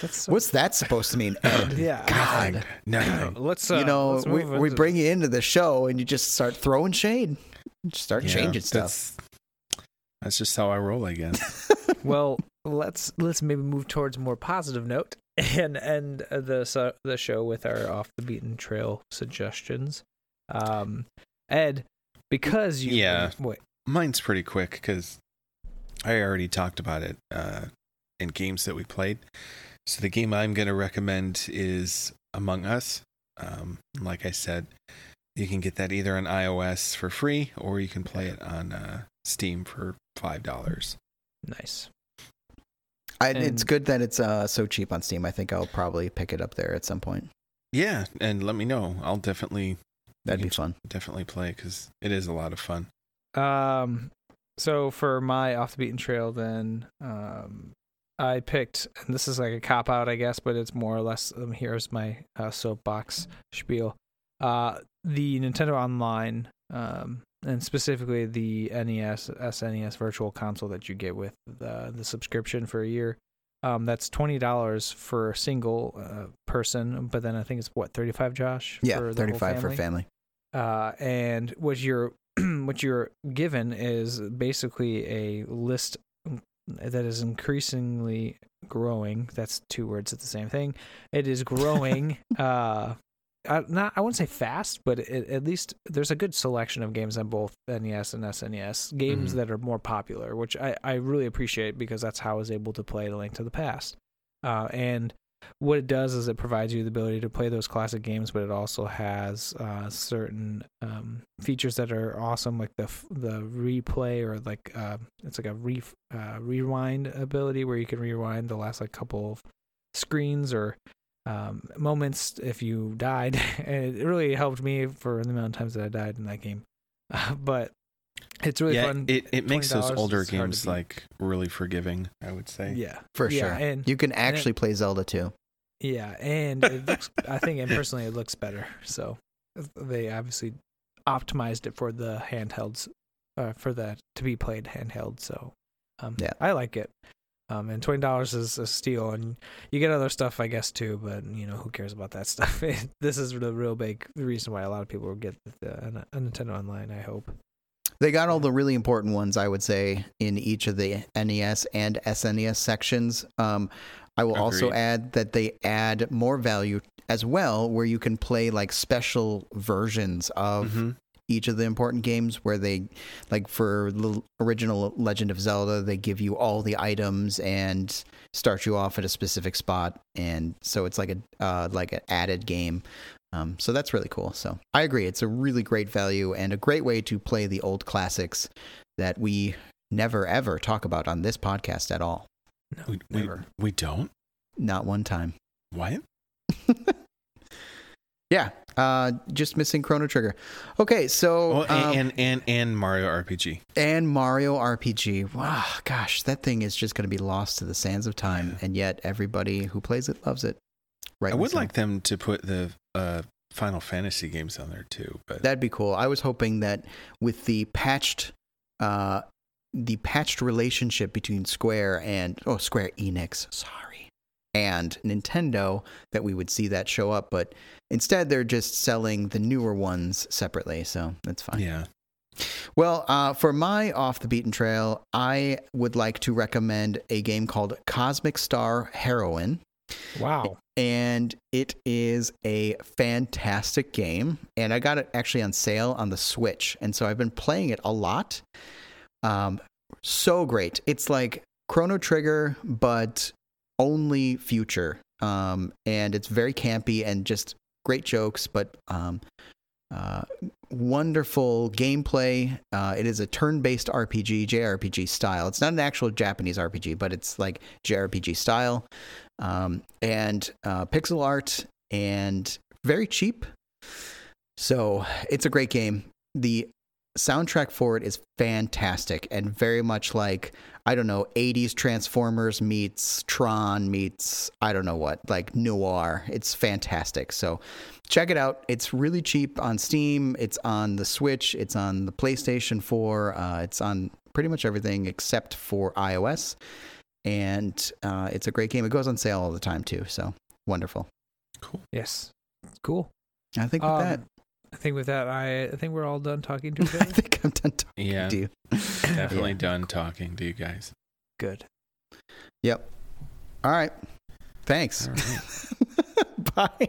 that's so,
What's that supposed to mean, Ed?
yeah.
God.
No.
Let's uh,
you know,
let's
we, we bring you into the show and you just start throwing shade. Just start
Yeah,
changing stuff.
That's, that's just how I roll, I guess.
well let's let's maybe move towards a more positive note and end the so- the show with our off the beaten trail suggestions um ed because you
Yeah.
wait
Mine's pretty quick because I already talked about it uh, in games that we played. So the game I'm going to recommend is Among Us. Um, like I said, you can get that either on iOS for free or you can play it on uh, Steam for five dollars.
nice
I, it's good that it's uh, so cheap on Steam. I think I'll probably pick it up there at some point.
Yeah, and let me know. I'll definitely
That'd be fun.
definitely play because it is a lot of fun.
Um, so for my off the beaten trail, then um, I picked, and this is like a cop out, I guess, but it's more or less. Um, here's my uh, soapbox spiel. Uh, the Nintendo Online, um, and specifically the NES, SNES Virtual Console that you get with the the subscription for a year. Um, that's twenty dollars for a single uh, person, but then I think it's what thirty five, Josh.
Yeah,
whole
35 for
family. uh, and what you're what you're given is basically a list that is increasingly growing. That's two words at the same thing. It is growing. uh, I, not I wouldn't say fast, but it, at least there's a good selection of games on both NES and SNES. Games
Mhm.
that are more popular, which I, I really appreciate because that's how I was able to play The Link to the Past. Uh, and what it does is it provides you the ability to play those classic games, but it also has uh, certain um, features that are awesome, like the the replay or like uh, it's like a re uh, rewind ability where you can rewind the last like couple of screens or um, moments if you died. and it really helped me for the amount of times that I died in that game. but it's really
yeah,
fun.
it, it makes those older
is hard to
games like really forgiving. I would say.
yeah,
For
yeah,
sure.
and
You can actually play Zelda too.
Yeah, and it looks. I think, and personally, it looks better. So they obviously optimized it for the handhelds, uh, for that to be played handheld. So um,
Yeah.
I like it. Um, and twenty dollars is a steal, and you get other stuff, I guess, too. But you know, who cares about that stuff? this is the real big reason why a lot of people will get the, a Nintendo Online. I hope.
They got all the really important ones, I would say, in each of the NES and SNES sections. Um, I will also add that they add more value as well, where you can play like special versions of
Mhm.
Each of the important games where they like for the original legend of zelda they give you all the items and start you off at a specific spot and so it's like a uh, like an added game um, so that's really cool so i agree it's a really great value and a great way to play the old classics that we never ever talk about on this podcast at all.
No,
We, we,
never.
we don't?
Not one time.
What?
Yeah, uh, just missing Chrono Trigger. Okay, so
Oh, and,
um,
and and and Mario RPG.
and Mario RPG. Wow, gosh, that thing is just going to be lost to the sands of time, and yet everybody who plays it loves it. Right?
I would like them to put the uh, Final Fantasy games on there too, but
That'd be cool. I was hoping that with the patched, uh, the patched relationship between Square and oh Square Enix, sorry, and Nintendo, that we would see that show up. But instead, they're just selling the newer ones separately, so that's fine.
yeah,
Well, uh, for my off the beaten trail, I would like to recommend a game called Cosmic Star Heroine
Wow.
and it is a fantastic game and i got it actually on sale on the switch and so i've been playing it a lot um, so great it's like chrono trigger but only future um, and it's very campy and just great jokes but um, uh, wonderful gameplay uh, it is a turn-based rpg jrpg style it's not an actual japanese rpg but it's like jrpg style um, and uh, pixel art and very cheap. So it's a great game. The soundtrack for it is fantastic and very much like I don't know 80s Transformers meets Tron meets I don't know what like noir. It's fantastic. So check it out. It's really cheap on Steam. It's on the Switch. It's on the PlayStation 4. Uh, it's on pretty much everything except for iOS and uh, it's a great game. It goes on sale all the time too, so wonderful.
cool.
Yes. Cool.
I think with
Um,
that,
I think with that, I, I think we're all done talking to each
I
other.
I'm done talking
Yeah,
to you.
definitely
Yeah.
done talking to you guys.
Good.
Yep. All right. Thanks.
All right.
Bye.